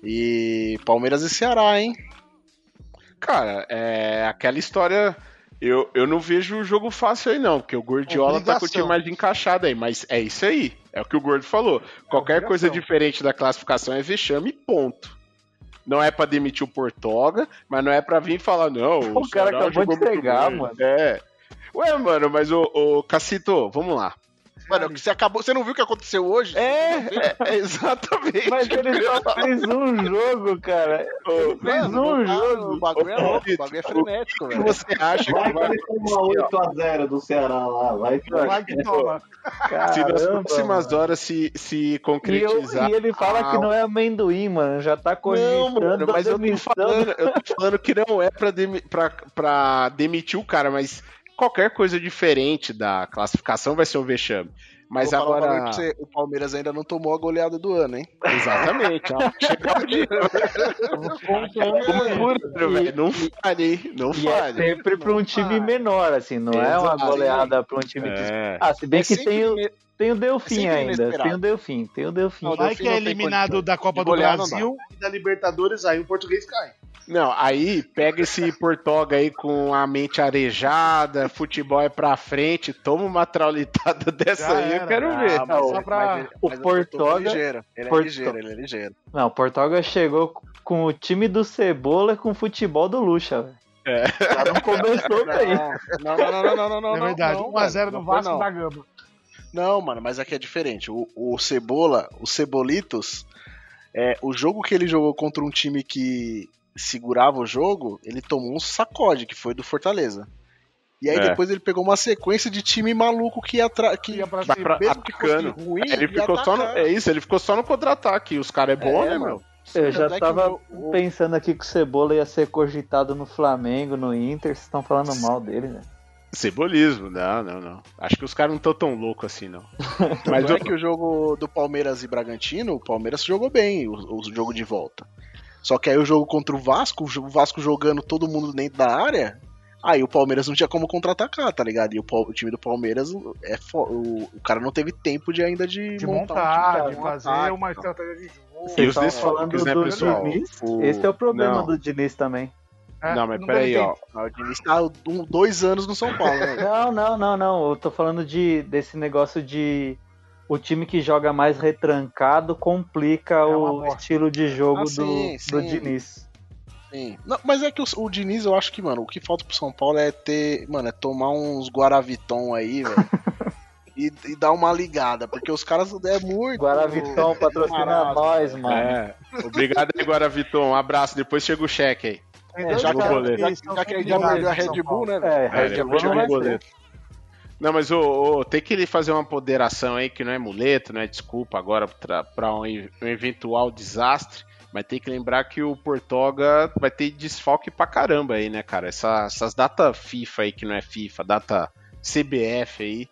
E Palmeiras e Ceará, hein? Cara, é aquela história. Eu, eu não vejo o jogo fácil aí, não, porque o Gordiola tá com o time Obrigação. mais encaixado aí, mas é isso aí. É o que o Gordo falou. Qualquer coisa obrigação. diferente da classificação é vexame e ponto. Não é pra demitir o Portoga, mas não é pra vir falar, não. O cara Ceará acabou de entregar, bem. mano. É. Ué, mano, mas o, o Cacito, vamos lá. Mano, você acabou. Você não viu o que aconteceu hoje? É, é, é exatamente. Mas ele só fez um jogo, cara. Ele fez Mano, um não jogo. O bagulho é louco, o bagulho é frenético, O que velho. você acha que Vai vai que ele toma 8x0 do Ceará lá. Vai que Vai que toma. se nas próximas mano. horas se, se E, eu- concretizar? e ele fala Ah, que não é amendoim, mano. Já tá Não, cogitando mano, mas eu tô, falando, eu tô falando que não é pra, demi- pra, pra demitir o cara, mas qualquer coisa diferente da classificação vai ser um vexame. Mas um agora. você, o Palmeiras ainda não tomou a goleada do ano, hein? Exatamente. o. Não falei, não E é sempre pra um time menor, assim, não é uma goleada pra um time que. É. Ah, se bem É que tem o, tem o Delfim sempre ainda. inesperado. Tem o Delfim, tem o Delfim. Não, Vai Delfim que é eliminado da Copa do Brasil e da Libertadores, aí o português cai. Não, aí pega esse Portoga aí com a mente arejada, futebol é pra frente, toma uma traulitada dessa Já aí, eu era. quero Ah, ver. mas, só pra- mas o mas Portoga- é ligeiro. Ele é Porto- ligeiro, ele é ligeiro. Não, o Portugal chegou com o time do Cebola e com o futebol do Lucha, velho. É. Já não começou bem. Não, não, não, não, não, não, não. é verdade, não, 1x0 mano, no não Vasco não. da Gama. Não, mano, mas aqui é diferente. O, o Cebola, o Cebolitos, é, o jogo que ele jogou contra um time que segurava o jogo, ele tomou um sacode, que foi do Fortaleza. E aí É. depois ele pegou uma sequência de time maluco que ia, tra- que Ia pra que cima. mesmo que fosse atacando. ruim, Ele ia ficou só no, é isso, ele ficou só no contra-ataque. Os caras é bom, É, né, mano. meu? Eu já tava o- o- pensando aqui que o Cebola ia ser cogitado no Flamengo, no Inter. Vocês estão falando mal dele, né? Cebolismo, não, não, não. Acho que os caras não estão tão loucos assim, não. Mas Mas é eu- que o jogo do Palmeiras e Bragantino, o Palmeiras jogou bem o, o jogo de volta. Só que aí o jogo contra o Vasco, o Vasco jogando todo mundo dentro da área, aí o Palmeiras não tinha como contra-atacar, tá ligado? E o, o time do Palmeiras é o, o cara não teve tempo de ainda de, De montar, montar, um de time, fazer ataque, uma então. estratégia de jogo. E Vocês desfalques, falando né, do pessoal? Diniz. O- Esse é o problema Não. do Diniz também. É, Não, mas não peraí, ó. Ah, O Diniz tá um- dois anos no São Paulo, né? Não, não, não, não. Eu tô falando de, desse negócio de o time que joga mais retrancado complica É o estilo de jogo Ah, do, sim, do sim. Diniz. Sim. Não, mas é que o, o Diniz, eu acho que, mano, o que falta pro São Paulo é ter. Mano, é tomar uns Guaraviton aí, velho. e, e dar uma ligada, porque os caras é muito. Guaraviton patrocina nós, mano. É. Obrigado aí, agora, Vitor. Um abraço. Depois chega o cheque aí. É, já, no que, boleto. já, já que ele já perdeu a Red Bull, né, velho? É, Red Bull não o vai. Não, mas ô, tem que ele fazer uma ponderação aí que não é muleto, não é desculpa agora pra, pra um, um eventual desastre. Mas tem que lembrar que o Portoga vai ter desfalque pra caramba aí, né, cara? Essa- essas datas FIFA aí que não é FIFA, data CBF aí,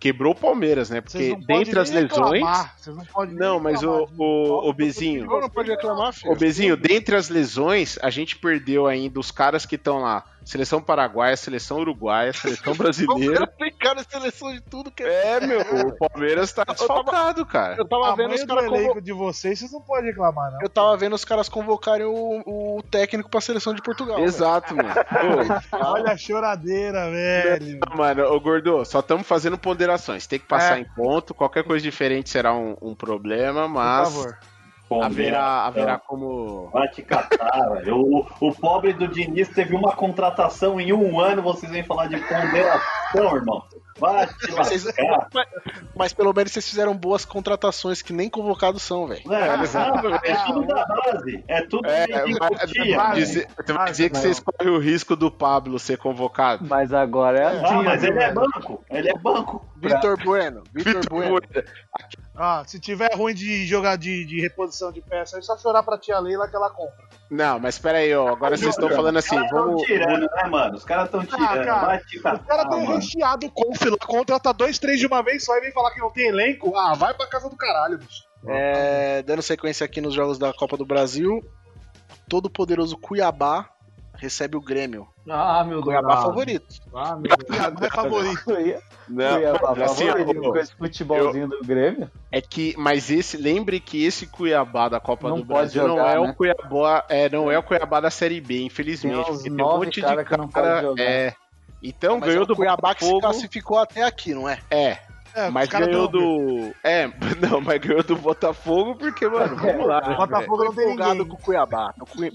quebrou o Palmeiras, né? Porque dentre as lesões. reclamar, vocês não Não, mas o, o, o Bezinho. Não, pode reclamar, filho. Ô, Bezinho, dentre as lesões, a gente perdeu ainda os caras que estão lá. Seleção paraguaia, seleção uruguaia, seleção brasileira. Tem cara de seleção de tudo que é. É, meu, o Palmeiras tá desfalcado, cara. Eu tava vendo Tamanho os do caras elenco convo... de vocês, vocês não podem reclamar, não. Eu tava vendo os caras convocarem o, o técnico pra seleção de Portugal. Exato, mano. Olha a choradeira, velho. Não, mano, ô Gordo, só estamos fazendo ponderações. Tem que passar É. em ponto. Qualquer coisa diferente será um, um problema, Por mas favor. haverá, haverá como. Vai te catar, velho. O, o pobre do Diniz teve uma contratação em um ano, vocês vêm falar de ponderação, irmão. Vai te Vocês- mas, mas pelo menos vocês fizeram boas contratações que nem convocados são, velho. É, sabe, é tudo da base. É tudo É, de mas- dizer- você vai dizer que não. vocês correm o risco do Pablo ser convocado? Mas agora é assim. Ah, mas né, ele é velho? banco. Ele é banco. Vitor Bueno. Vitor Bueno. Ah, se tiver ruim de jogar de, de reposição de peça, é só chorar pra tia Leila que ela compra. Não, mas pera aí, ó. Agora vocês estão falando assim, Os caras vamos. tirando, né, mano? Os caras tão tirando. Ah, cara, Vai te O cara catar, tem mano. recheado o conf lá, contrata dois, três de uma vez só e vem falar que não tem elenco. Ah, vai pra casa do caralho, bicho. É, dando sequência aqui nos jogos da Copa do Brasil, todo poderoso Cuiabá recebe o Grêmio. Ah, meu Deus. Cuiabá favorito. Ah, meu Deus. Cuiabá é favorito. Cuiabá, Não, Cuiabá, assim, favorito com esse futebolzinho do Grêmio. É que, mas esse, lembre que esse Cuiabá da Copa Não do pode Brasil não jogar, é né? o Cuiabá, é, não é o Cuiabá da Série B, infelizmente. Tem tem um monte cara de que não cara, pode jogar. é. Então Mas ganhou é o do Cuiabá que se classificou até aqui, não é? É. É, mas ganhou do. É, não, mas ganhou do Botafogo porque, mano, vamos lá. né, Botafogo velho? não tem empolgado com o Cuiabá.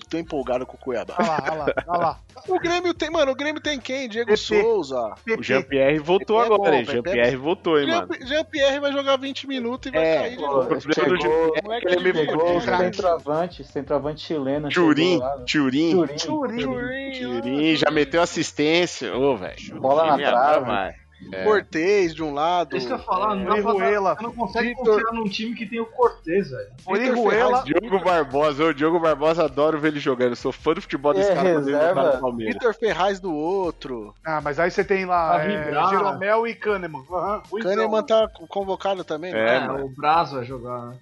Tô, empolgado com o Cuiabá. Olha lá, olha lá, olha lá. O Grêmio tem, mano, o Grêmio tem quem? Diego PP. Souza. O Jean-Pierre voltou É bom, agora, hein? velho. Jean-Pierre voltou, hein, Jean- mano. Jean-Pierre vai jogar 20 minutos e vai É, cair de novo. O problema do Jean-Pierre é que ele é Pegou o centroavante, centroavante chileno. Turim? Turim, Turim. Turim, já meteu assistência. Ô, velho. Bola na é trave. É. Cortez de um lado. Isso que eu falar, não, pra, Orihuela. você não consegue Vitor- confiar num time que tem o Cortez, velho. Orihuela, Diogo Barbosa, ô, Diogo Barbosa, adoro ver ele jogando. Eu sou fã do futebol desse É, cara quando ele reserva. tá no Palmeiras. Vitor Ferraz do outro. Ah, mas aí você tem lá Pra é. Jeromel e Kahneman. Ruizão. Kahneman tá convocado também, né? É, mano. o Braz vai jogar, né?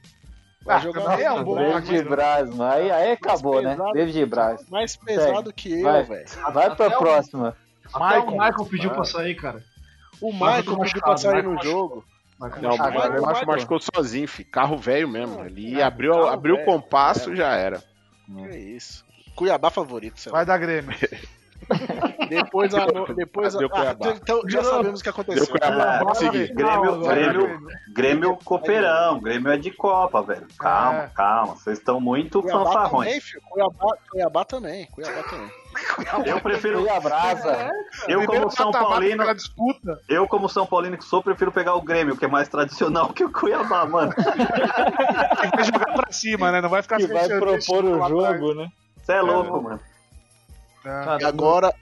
Vai Ah, jogar é um bom David zagueiro. Braz, mano. Aí, aí acabou, né? pesado. David Braz. Mais pesado que Vai. eu, velho. Vai pra Até o- próxima. Até Michael. o Michael pediu pra sair, cara. O Michael machucado, pra sair Michael no jogo. Michael Não, o Agora Michael ele machucou. machucou. sozinho, filho. Carro velho mesmo. Ele abriu, carro abriu o velho. compasso, já era. Que isso. Cuiabá favorito, sei. Vai dar Grêmio. Depois a. Depois a ah, Cuiabá. então já sabemos o que aconteceu. Deu Cuiabá. Vamos seguir. Grêmio, Grêmio, Grêmio Copeirão, Grêmio é de Copa, velho. Calma, É. calma. Vocês estão muito Cuiabá fanfarrões. também. Cuiabá, Cuiabá também. Cuiabá também. Eu prefiro. Brasa. Eu, como São Paulino, eu, como São Paulino que sou, prefiro pegar o Grêmio, que é mais tradicional que o Cuiabá, mano. Tem que jogar pra cima, né? Não vai ficar Que vai propor o jogo, né? Você é louco, mano. É. E agora,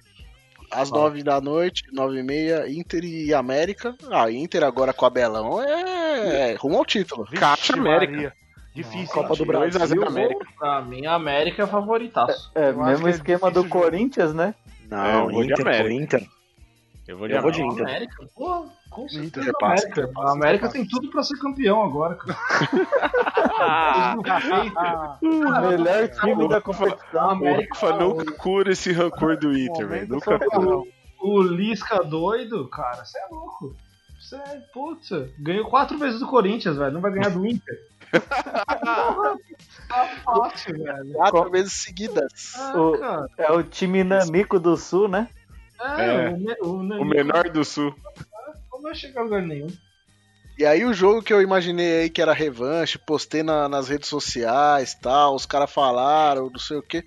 às nove da noite, nove e meia, Inter e América. Ah, Inter agora com a Belão é, é rumo ao título. Caixa Vixe, América. Maria. Difícil. Copa do 2 a 0 Brasil. América. Pra mim, a América é favoritaço. É, acho mesmo que é esquema do. Corinthians, né? Não, É, eu vou de Inter, América. Inter. Eu vou de Eu vou de América. Inter. América, pô, com certeza Inter a passa, América. Inter passa, a América Inter tem tudo pra ser campeão agora, cara. O melhor time da A competição. América, Ufa, nunca cura esse rancor do Inter, velho. Nunca cura. O Lisca doido, cara, você é louco. Você é, putz, ganhou quatro vezes do Corinthians, velho. Não vai ganhar do Inter. Tá fácil, velho. Quatro vezes seguidas. Ah, O-. É o time Namico do Sul, né? É, É. O, o, O menor do sul. Não vai chegar a lugar nenhum. E aí o jogo que eu imaginei aí que era revanche, postei na- nas redes sociais tal, os caras falaram, não sei o quê.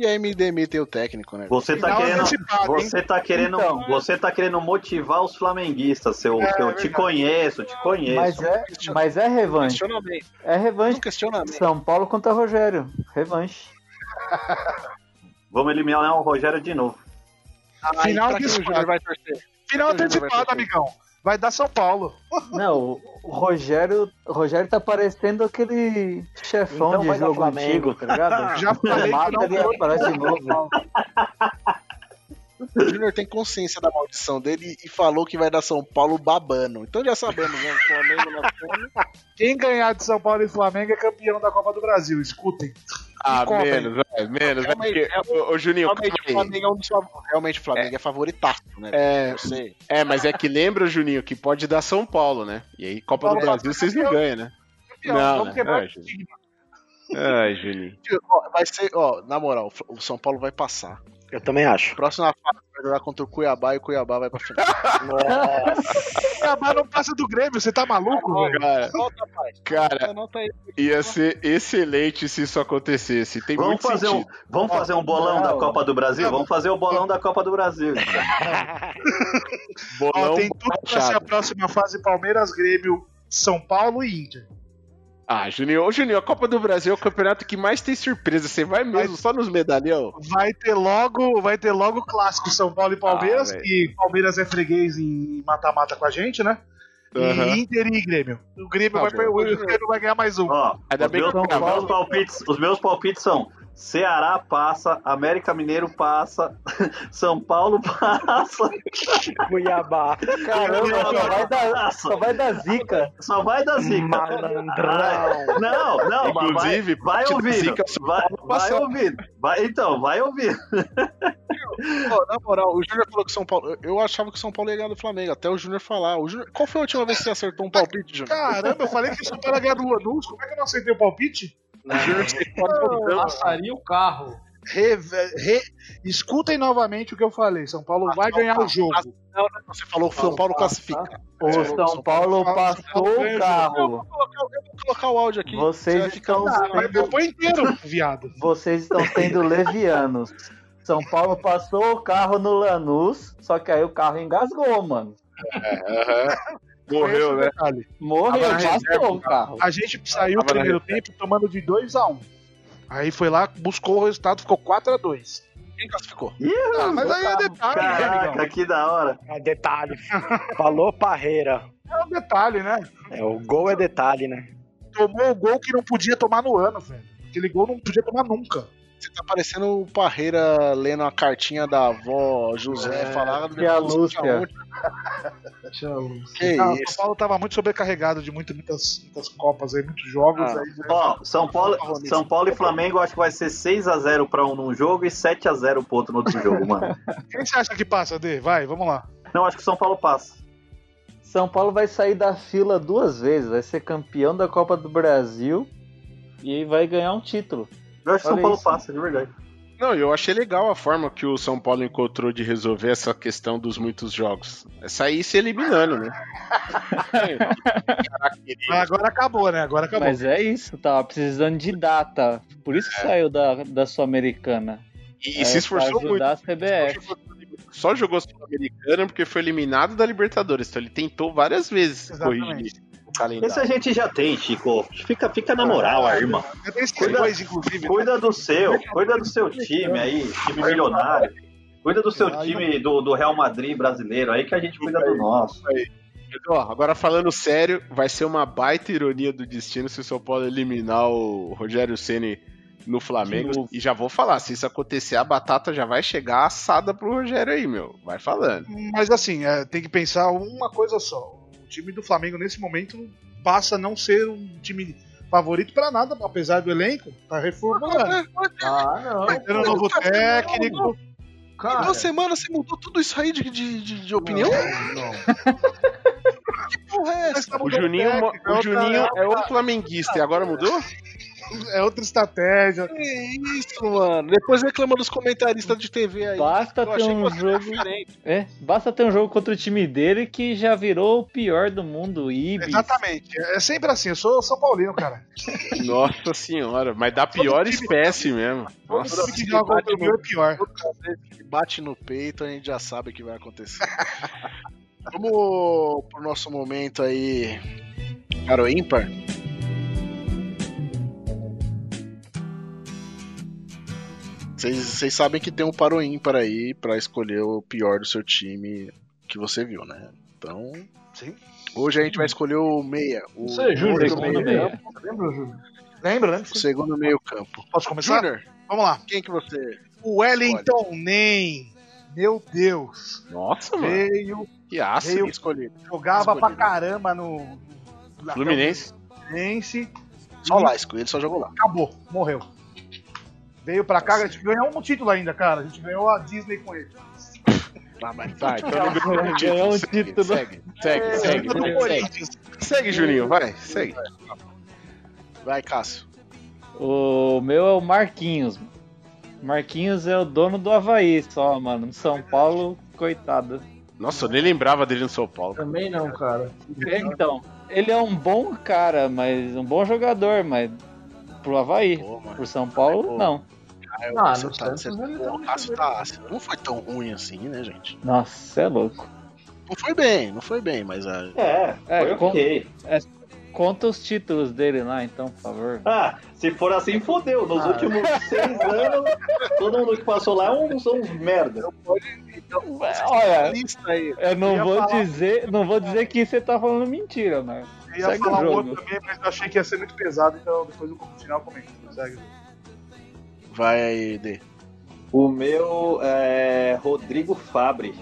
E aí me demitem o técnico, né? Você tá Final querendo, você tá querendo, Então. você tá querendo motivar os flamenguistas, seu, É, eu é te conheço, te conheço. Mas é, mas é revanche. É revanche. questionamento. São Paulo contra Rogério. Revanche. Vamos eliminar o Rogério de novo. Final pra quem o. Júnior vai torcer? Final antecipado, amigão. Vai dar São Paulo. Não, o- Rogério, o Rogério tá parecendo aquele chefão Então de jogo Flamengo. antigo, tá ligado? Já falei que Mata não ele e aparece de novo. O Júnior tem consciência da maldição dele e falou que vai dar São Paulo babando. Então já sabemos, né? Flamengo. Quem ganhar de São Paulo e Flamengo é campeão da Copa do Brasil. Escutem. Ah, menos, menos. Calma aí, porque, ô, Juninho, Realmente, calma o. Flamengo é um dos. Realmente, o Flamengo é, favoritaço, né? É, Eu sei. é, mas é que lembra, Juninho, que pode dar São Paulo, né? E aí, Copa do Brasil, vocês não ganham, né? Campeão, Não, vamos né? quebrar É, o time. Ai, Juninho. Vai ser, ó, na moral, o São Paulo vai passar. Eu também acho. Próxima fase vai jogar contra o Cuiabá e o Cuiabá vai pra final. Cuiabá não passa do Grêmio, você tá maluco, velho? Cara, pai. cara, ia ser excelente se isso acontecesse. Tem Vamos muito fazer, um, vamos fazer um bolão Não. da Copa do Brasil? Vamos fazer o bolão da Copa do Brasil. Ó, Bolão tem tudo pra ser a próxima fase Palmeiras, Grêmio, São Paulo e Inter. Ah, Juninho, Juninho, a Copa do Brasil é o campeonato que mais tem surpresa. Você vai mesmo só nos medalhão? Vai ter logo, vai ter logo o clássico São Paulo e Palmeiras, Ah, que Palmeiras é freguês em mata-mata com a gente, né? E Aham. Inter e Grêmio. O Grêmio Tá vai, o Grêmio vai ganhar mais um. Ó, Ainda os bem meus, que os meus palpites, os meus palpites são Ceará passa, América Mineiro passa, São Paulo passa, Cuiabá. Caramba, só vai dar, só vai dar zica. só vai dar zica. Malandrão. Não, não, vai, Inclusive, vai parte da ouvindo. zica, Vai, vai ouvindo. Vai, então, vai ouvindo. Na moral, o Júnior falou que São Paulo. Eu achava que o São Paulo ia ganhar do Flamengo, até o Júnior falar. O Júnior... Qual foi a última vez que você acertou um palpite, Júnior? Caramba, eu falei que o São Paulo ia ganhar do Lanús. Como é que eu não aceitei o palpite? Você pode Passaria o carro. Re- re- escutem novamente o que eu falei. São Paulo vai ganhar o jogo. Não, não, você falou que o São Paulo classifica. O São Paulo passou o carro. Eu vou colocar o áudio aqui. Vocês Você estão Ah, depois inteiro, viado. vocês estão sendo levianos. São Paulo passou o carro no Lanús, só que aí o carro engasgou, mano. Morreu, né? Detalhe. Morreu, passou reserva, o carro. A gente saiu na primeiro tempo tomando de 2 a 1 um. Aí foi lá, buscou o resultado, ficou 4 a 2 Quem classificou? Ah, mas aí é detalhe, né, Caraca, amigão? que da hora. É detalhe. Falou Parreira. É um detalhe, né? É, o gol é detalhe, né? Tomou o gol que não podia tomar no ano, velho. Aquele gol não podia tomar nunca. Você tá parecendo o Parreira lendo a cartinha da avó José falando. que a Lúcia. Que Ah? São Paulo tava muito sobrecarregado de muito, muitas, muitas copas aí, muitos jogos. Ah, aí, Ó, São Paulo, São Paulo e Flamengo acho que vai ser 6x0 pra um num jogo e 7x0 pro outro no outro jogo, mano. Quem você acha que passa, Dê? Vai, vamos lá. Não, acho que o São Paulo passa. São Paulo vai sair da fila duas vezes, vai ser campeão da Copa do Brasil e vai ganhar um título. Eu acho que o São Paulo isso. passa, de verdade. Não, eu achei legal a forma que o São Paulo encontrou de resolver essa questão dos muitos jogos. É sair se eliminando, né? Mas agora acabou, né? Agora acabou. Mas é isso, tava precisando de data. Por isso que saiu da, da Sul-Americana. E É, se esforçou pra muito. a CBF. Só jogou Sul-Americana porque foi eliminado da Libertadores. Então ele tentou várias vezes Exatamente. corrigir calendário. Esse a gente já tem, Chico. Fica, fica na moral, aí, irmão. Cuida- inclusive. Cuida do seu, cuida do seu time aí, time milionário. Cuida do seu time do, do Real Madrid brasileiro aí que a gente cuida do nosso. Ó, agora falando sério, vai ser uma baita ironia do destino se o São Paulo eliminar o Rogério Ceni no Flamengo. E já vou falar, se isso acontecer, a batata já vai chegar assada pro Rogério aí, meu. Vai falando. Mas assim, é, tem que pensar uma coisa só. O time do Flamengo nesse momento passa a não ser um time favorito pra nada, apesar do elenco, tá reformulando. Ah, não. Tá tendo um novo técnico. Em Cara, duas semanas você mudou tudo isso aí de, de, de, de opinião? Que porra é essa? Tá O mudando Juninho, técnico, o Juninho é outro flamenguista e agora mudou? É outra estratégia. Que isso, mano? Depois reclama dos comentaristas de TV aí. Basta ter um jogo. É, basta ter um jogo contra o time dele que já virou o pior do mundo, o Ibis. Exatamente. É sempre assim, eu sou São Paulino, cara. Nossa senhora, mas da pior espécie mesmo. Nossa. Time que joga contra o meu é pior. Que bate no peito, a gente já sabe o que vai acontecer. Vamos pro nosso momento aí. Para o ímpar? Vocês sabem que tem um para o ímpar aí pra escolher o pior do seu time que você viu, né? Então, Sim. hoje a gente vai escolher o meia. O Isso aí, Júnior. outro segundo meia. meia. lembra, Júnior? Lembra, né? O segundo meio campo. Posso começar? Júnior, Vamos lá. quem que você... O Wellington Nem. Meu Deus. Nossa, mano. Veio, Que aço. Veio- escolhido? jogava pra Escolhido. caramba no. Fluminense. Fluminense. Só lá, escolhido, ele só jogou lá. Acabou, morreu. Veio pra cá, a gente ganhou um título ainda, cara. A gente ganhou a Disney com ele. Ah, mas Tá, então não ganhou um Ganhou um título. título. Segue, segue, segue. do Segue, Corinthians. segue, Juninho, vai, segue. Vai, Cássio. O meu é o Marquinhos. Marquinhos é o dono do Havaí só, mano. No São Paulo, coitado. Nossa, eu nem lembrava dele no São Paulo. Também não, cara. Então, ele é um bom cara, mas um bom jogador, mas pro Havaí. Pô, mano. Pro São Paulo, não. Ah, Ah, no tá, Santos você, ele pô, tá tá, não foi tão ruim assim, né, gente? Nossa, é louco. Não foi bem, não foi bem, mas ah, É, É, foi ok. Conta os títulos dele lá, então, por favor. Ah, se for assim, fodeu. Nos Ah. últimos seis anos, todo mundo que passou lá é um, são uns merda. Olha, lista aí. eu não vou falar- dizer, não vou dizer que você tá falando mentira, mas Eu ia Segue o falar um jogo. outro também, mas eu achei que ia ser muito pesado, então depois no final comento. Segue. Vai aí, D. O meu é Rodrigo Fabre.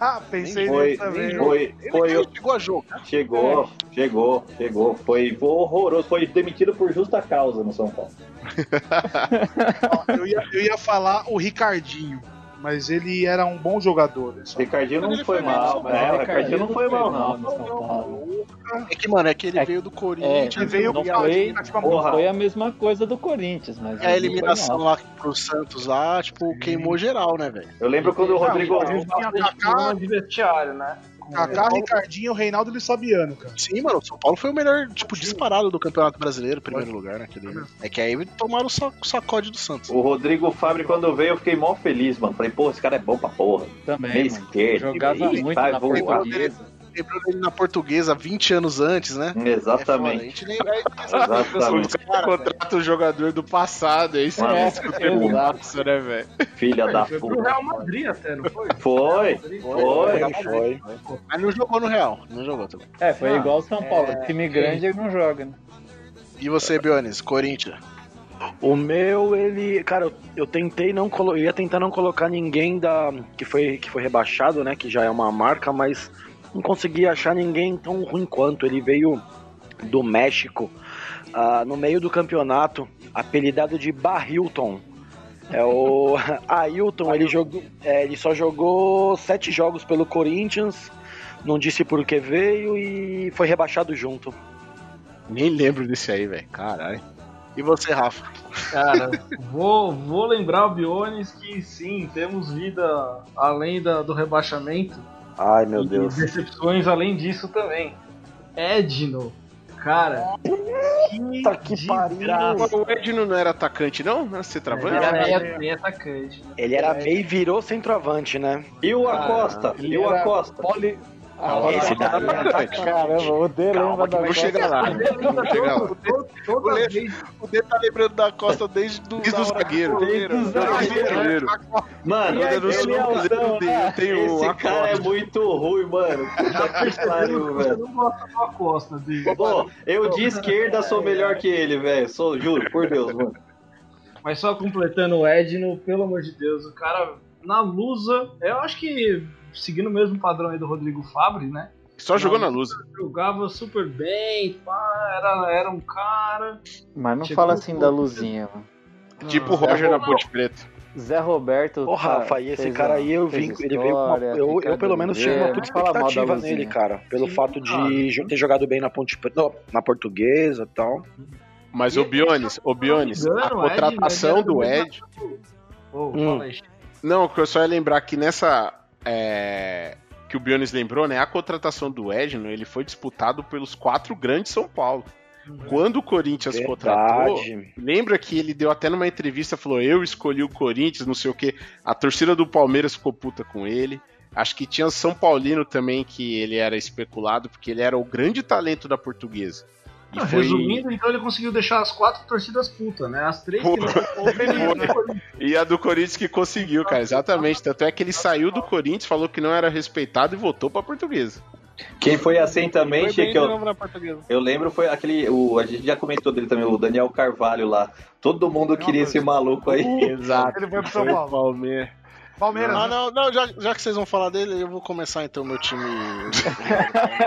Ah, pensei Foi, nisso também. foi, foi, nem chegou a jogo. né? chegou, chegou, chegou. Foi horroroso. Foi demitido por justa causa no São Paulo. Ó, eu, ia, eu ia falar o Ricardinho. Mas ele era um bom jogador. só- Ricardinho não foi mal, mal, né? É, O Ricardinho não foi mal, não. no Paulo. É que, mano, é que ele É- veio do É, Corinthians. Ele veio não foi, não foi a mesma coisa do Corinthians, mas E a eliminação lá pro Santos lá, tipo, queimou geral, né, velho? Eu lembro quando o Rodrigo. Não, tinha problema de vestiário, né? Kaká, Ricardinho, Reinaldo e Luiz Fabiano, cara. Sim, mano, o São Paulo foi o melhor, tipo, disparado do Campeonato Brasileiro, primeiro lugar, naquele. É que aí tomaram o sa- o sacode do Santos. O Rodrigo Fabre, quando veio, eu fiquei mó feliz, mano. Falei, pô, esse cara é bom pra porra. Também, Meio esquerdo. Jogava muito vai na portuguesa. Lembrou dele na portuguesa 20 anos antes, né? É foda, a Exatamente. gente lembra aí Exatamente. Cara contrata o jogador do passado, vê isso que o tempo exato. passa, né, velho? Filha da Foi pro puta. Real Madrid até, não foi? Foi, Madrid. foi. Foi. Mas não jogou no Real, não jogou também. É, foi Ah, igual o São Paulo. é, Time grande ele não joga, né? E você, Bionis, Corinthians? O meu, ele. Cara, eu, eu tentei não colo... eu ia tentar não colocar ninguém da. Que foi, que foi rebaixado, né? Que já é uma marca, mas não consegui achar ninguém tão ruim quanto. Ele veio do México ah, no meio do campeonato, apelidado de Barrilton. É o Ailton, ele jogou. é, ele só jogou sete jogos pelo Corinthians, não disse por que veio e foi rebaixado junto. Nem lembro desse aí, velho. Caralho. E você, Rafa? Cara, vou, vou lembrar o Bionis que sim, temos vida além da- do rebaixamento. Ai meu e Deus. decepções além disso também. Edno, cara, que, Tá que pariu. O Edno não era atacante, não? Era Ele centroavante? era meio, meio atacante. né? Ele era meio e virou centroavante, né? E o Acosta? Ele E o Acosta? Poli... Ah, Esse tá daí era atacante. Caramba, o D lembra da Costa. chegar lá. Vamos chegar lá. Toda O Lê- vez O D tá lembrando da Costa desde do, Desde o zagueiro. Desde o zagueiro. Mano, eu- aquele eu- altão, né? Tem o esse cara é muito ruim, mano. Que pariu, velho. não gosta do Acosta, de... Pô, eu de esquerda sou melhor que ele, velho. Sou, juro, por Deus, mano. Mas só completando o Edno, pelo amor de Deus, o cara na lusa, eu acho que seguindo o mesmo padrão aí do Rodrigo Fabre, né? Só jogou na luz. Jogava super bem, pá, era, era um cara. Mas não fala assim da luzinha, mano. Tipo o Roger na Ponte Preta. Zé Roberto. Ô, Rafa, e esse cara aí eu vim, ele veio com uma, eu, eu pelo menos tive uma puta expectativa nele, cara, pelo Sim, fato cara. de jo- ter jogado bem na Ponte Preta, não, na portuguesa e tal. Mas o Bionis, o Bionis, Se não me a o Ed- contratação Ed do do Ed. Ô, Hum. fala aí. Não, o que eu só ia lembrar que nessa. é, que o Bionis lembrou, né? A contratação do Edno, ele foi disputado pelos quatro grandes São Paulo. Quando o Corinthians contratou, Verdade. lembra que ele deu até numa entrevista, falou, eu escolhi o Corinthians, não sei o que. A torcida do Palmeiras ficou puta com ele. Acho que tinha São Paulino também, que ele era especulado, porque ele era o grande talento da portuguesa. Foi- Resumindo, então ele conseguiu deixar as quatro torcidas putas, né? As três que não E a do Corinthians que conseguiu, cara, exatamente. Tanto é que ele saiu do Corinthians, falou que não era respeitado e voltou pra portuguesa. Quem foi assim também, Foi que eu, eu lembro foi aquele. O, a gente já comentou dele também, o Daniel Carvalho lá. Todo mundo queria esse maluco aí. Exato. Ele foi pro São Foi Paulo. Palmeiras. Palmeiras, Ah, né? não, não, já, já que vocês vão falar dele, eu vou começar então meu time.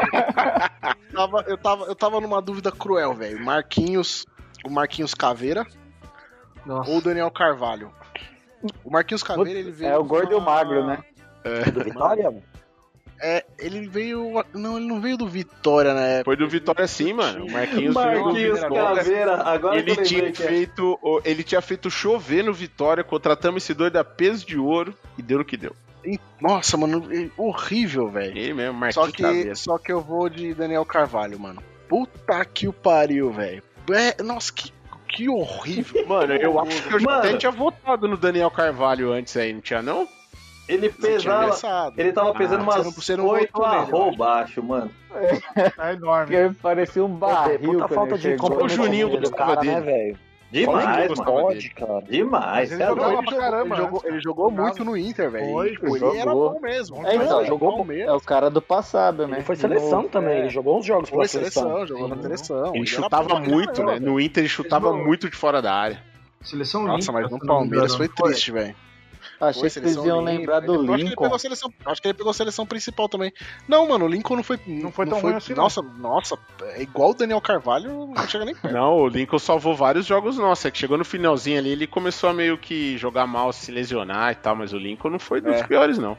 tava, eu, tava, eu tava numa dúvida cruel, velho. Marquinhos, o Marquinhos Caveira Nossa. ou o Daniel Carvalho? O Marquinhos Caveira, ele veio. É o gordo e o magro, né? Do Vitória? É, ele veio. Não, ele não veio do Vitória na época. Foi do Vitória sim, mano. O Marquinhos, veio do Marquinhos Vitória. Caveira, agora Ele tinha é. feito, o- ele tinha feito chover no Vitória, contratamos esse doido a peso de ouro e deu no que deu. Nossa, mano, é horrível, velho. Ele mesmo, Marquinhos Só que, Caveira. só que eu vou de Daniel Carvalho, mano. Puta que o pariu, velho. É, nossa, que, que horrível. Mano, eu acho que eu já até tinha votado no Daniel Carvalho antes aí, não tinha não? Ele pesava. Ele tava pesando Ah, umas você não- você não 8 votou nele, eu arroba, baixo, mano. É enorme. Porque parecia um barril. Puta falta ele de chegou. O Juninho do cara, né, dele. velho? Demais, mano. Pode, cara. Demais, é ele jogava louco. pra caramba, ele jogou, né? ele jogou muito no Inter, velho. Foi, Tipo, ele era jogou. bom mesmo. É, então, Ele jogou bom É mesmo. o cara do passado, né? Ele foi seleção também, é. ele jogou uns jogos Foi seleção. seleção, jogou na seleção. Ele chutava muito, né? No Inter ele chutava Ele muito de fora da área. Seleção Nossa, mas no Palmeiras foi triste, velho. Achei Foi que vocês seleção iam lembrar do Eu acho que ele Lincoln. pegou a seleção, acho que ele pegou a seleção principal também. Não, mano, o Lincoln não foi. Não foi tão ruim assim, não. Nossa, nossa, é igual o Daniel Carvalho, não chega nem perto. Não, o Lincoln salvou vários jogos nossos. É que chegou no finalzinho ali, ele começou a meio que jogar mal, se lesionar e tal, mas o Lincoln não foi dos É. piores, não.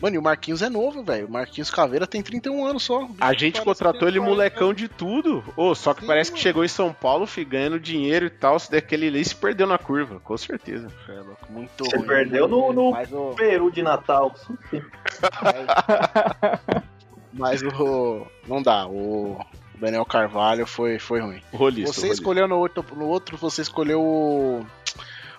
Mano, e o Marquinhos é novo, velho. O Marquinhos Caveira tem 31 anos só. A gente contratou ele molecão de tudo. Ô, só que parece que chegou em São Paulo, fi, ganhando dinheiro e tal. Se daquele ali se perdeu na curva, com certeza. É, louco, muito Você ruim. perdeu no, no Mas o, Peru de Natal. mas o. Não dá. O Daniel Carvalho foi, foi ruim. Roliço, Você roliço. escolheu no outro, no outro, você escolheu o.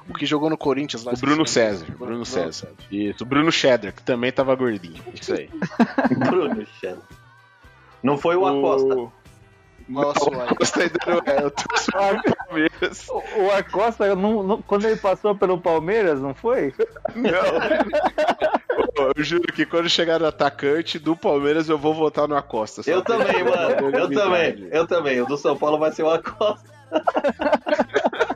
O que jogou no Corinthians lá. O Bruno o César. dele. Bruno César. Isso, o Bruno Cheddar, que também tava gordinho. Isso aí. Bruno Cheddar. Não foi o Acosta. Nossa, uai. Acosta ainda não é, eu tô só no Palmeiras. O o Acosta, não- não- quando ele passou pelo Palmeiras, não foi? Ô, Eu juro que quando chegar no atacante do Palmeiras, eu vou votar no Acosta. só Eu também, mano. Eu também. Eu também. O do São Paulo vai ser o Acosta.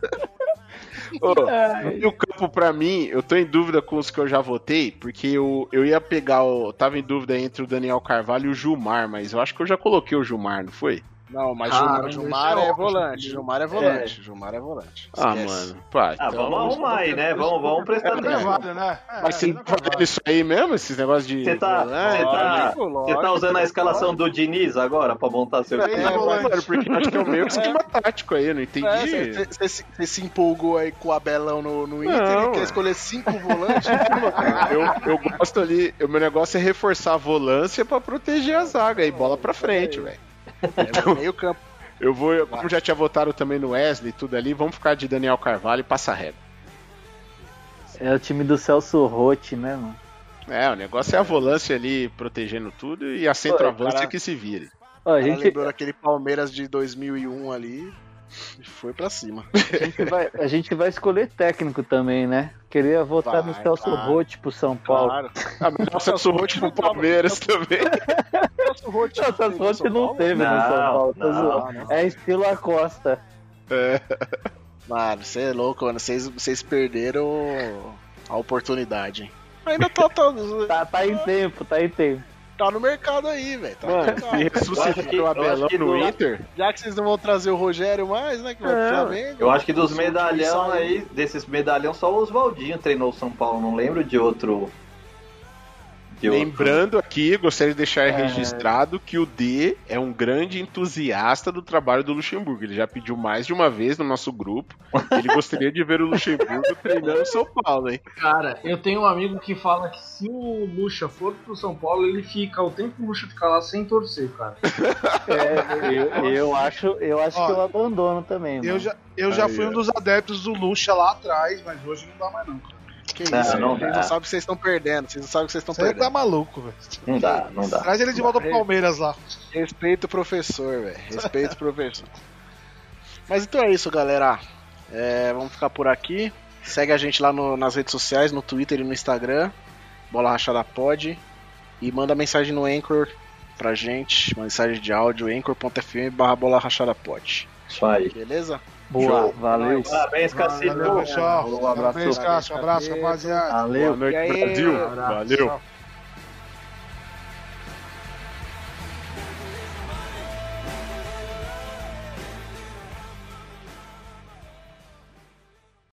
No meio campo, pra mim, eu tô em dúvida com os que eu já votei, porque eu, eu ia pegar o. Tava em dúvida entre o Daniel Carvalho e o Gilmar, mas eu acho que eu já coloquei o Gilmar, não foi? Não, mas Cara, Gilmar, Gilmar esse é é ótimo. volante. Gilmar é volante. Gilmar é volante. Ah, Esquece. mano. Pá, Ah, então- vamos arrumar aí, né? Vamos, vamos prestar é atenção. válido, né? É, Mas você tá é fazendo isso aí mesmo? Esses negócios de. Você tá, volante? tá, lógico, tá usando a escalação do Diniz agora pra montar seu É, time? é. Mano, porque eu acho que é o meu esquema tático aí, eu não entendi. É, Você se- empolgou aí com o Abelão no, no Inter Não, e quer é. escolher cinco volantes? Eu, eu gosto ali, o meu negócio é reforçar a volância pra proteger a zaga e bola pra frente, velho. É meio campo. Eu vou, eu- como já tinha votado também no Wesley e tudo ali, vamos ficar de Daniel Carvalho e passa régua. É o time do Celso Rotti, né, mano? É, o negócio é a volância ali protegendo tudo e a centroavância cara- que se vire. Ó, a, gente lembrou daquele Palmeiras de 2001 ali e foi pra cima. a, gente vai, a gente vai escolher técnico também, né? Queria votar no Vai, Celso vai. Rotti pro São Paulo. Claro. Ah, mas o Celso Rotti no Palmeiras também. Celso Rotti Não, o Celso Rotti não teve no Não, São Paulo. não. É estilo Acosta. É. Mano, você é louco, mano. Vocês, perderam a oportunidade. Ainda tá, tá, Tá, tá em tempo, tá em tempo. tá no mercado aí, velho. Tá no Mano, mercado. se ressuscitar o Abelão no do- Inter, Já que vocês não vão trazer o Rogério mais, né? Que vai pro Flamengo. Eu acho que dos medalhão aí, desses medalhão, só o Oswaldinho treinou o São Paulo. Não lembro de outro. Lembrando aqui, gostaria de deixar registrado que o D é um grande entusiasta do trabalho do Luxemburgo. Ele já pediu mais de uma vez no nosso grupo. Ele gostaria de ver o Luxemburgo treinando o São Paulo, hein? Cara, eu tenho um amigo que fala que se o Lucha for pro São Paulo, ele fica o tempo que o Lucha ficar lá sem torcer, cara. É, eu, eu acho, eu acho Ó, que eu abandono também, mano. Eu já, eu já Aí, fui um dos adeptos do Lucha lá atrás, mas hoje não dá mais não. Que Não, isso, não vocês não sabem que vocês estão perdendo. Vocês não sabem que vocês estão Você tá perdendo. maluco, velho. Não dá, não dá. Traz ele de volta pro Palmeiras lá. Respeito o professor, velho. Respeito o professor. Mas então é isso, galera. É, vamos ficar por aqui. Segue a gente lá no- nas redes sociais, no Twitter e no Instagram. Bola Rachada Pod. E manda mensagem no Anchor pra gente. Uma mensagem de áudio, anchor.fm barra Bola Rachada Pod. Isso aí. Beleza? Boa, valeu. Parabéns, Cacique. Valeu, pessoal. Um abraço. Parabéns, Cássio. Um abraço, rapaziada. Valeu. Boa noite, Brasil. Valeu.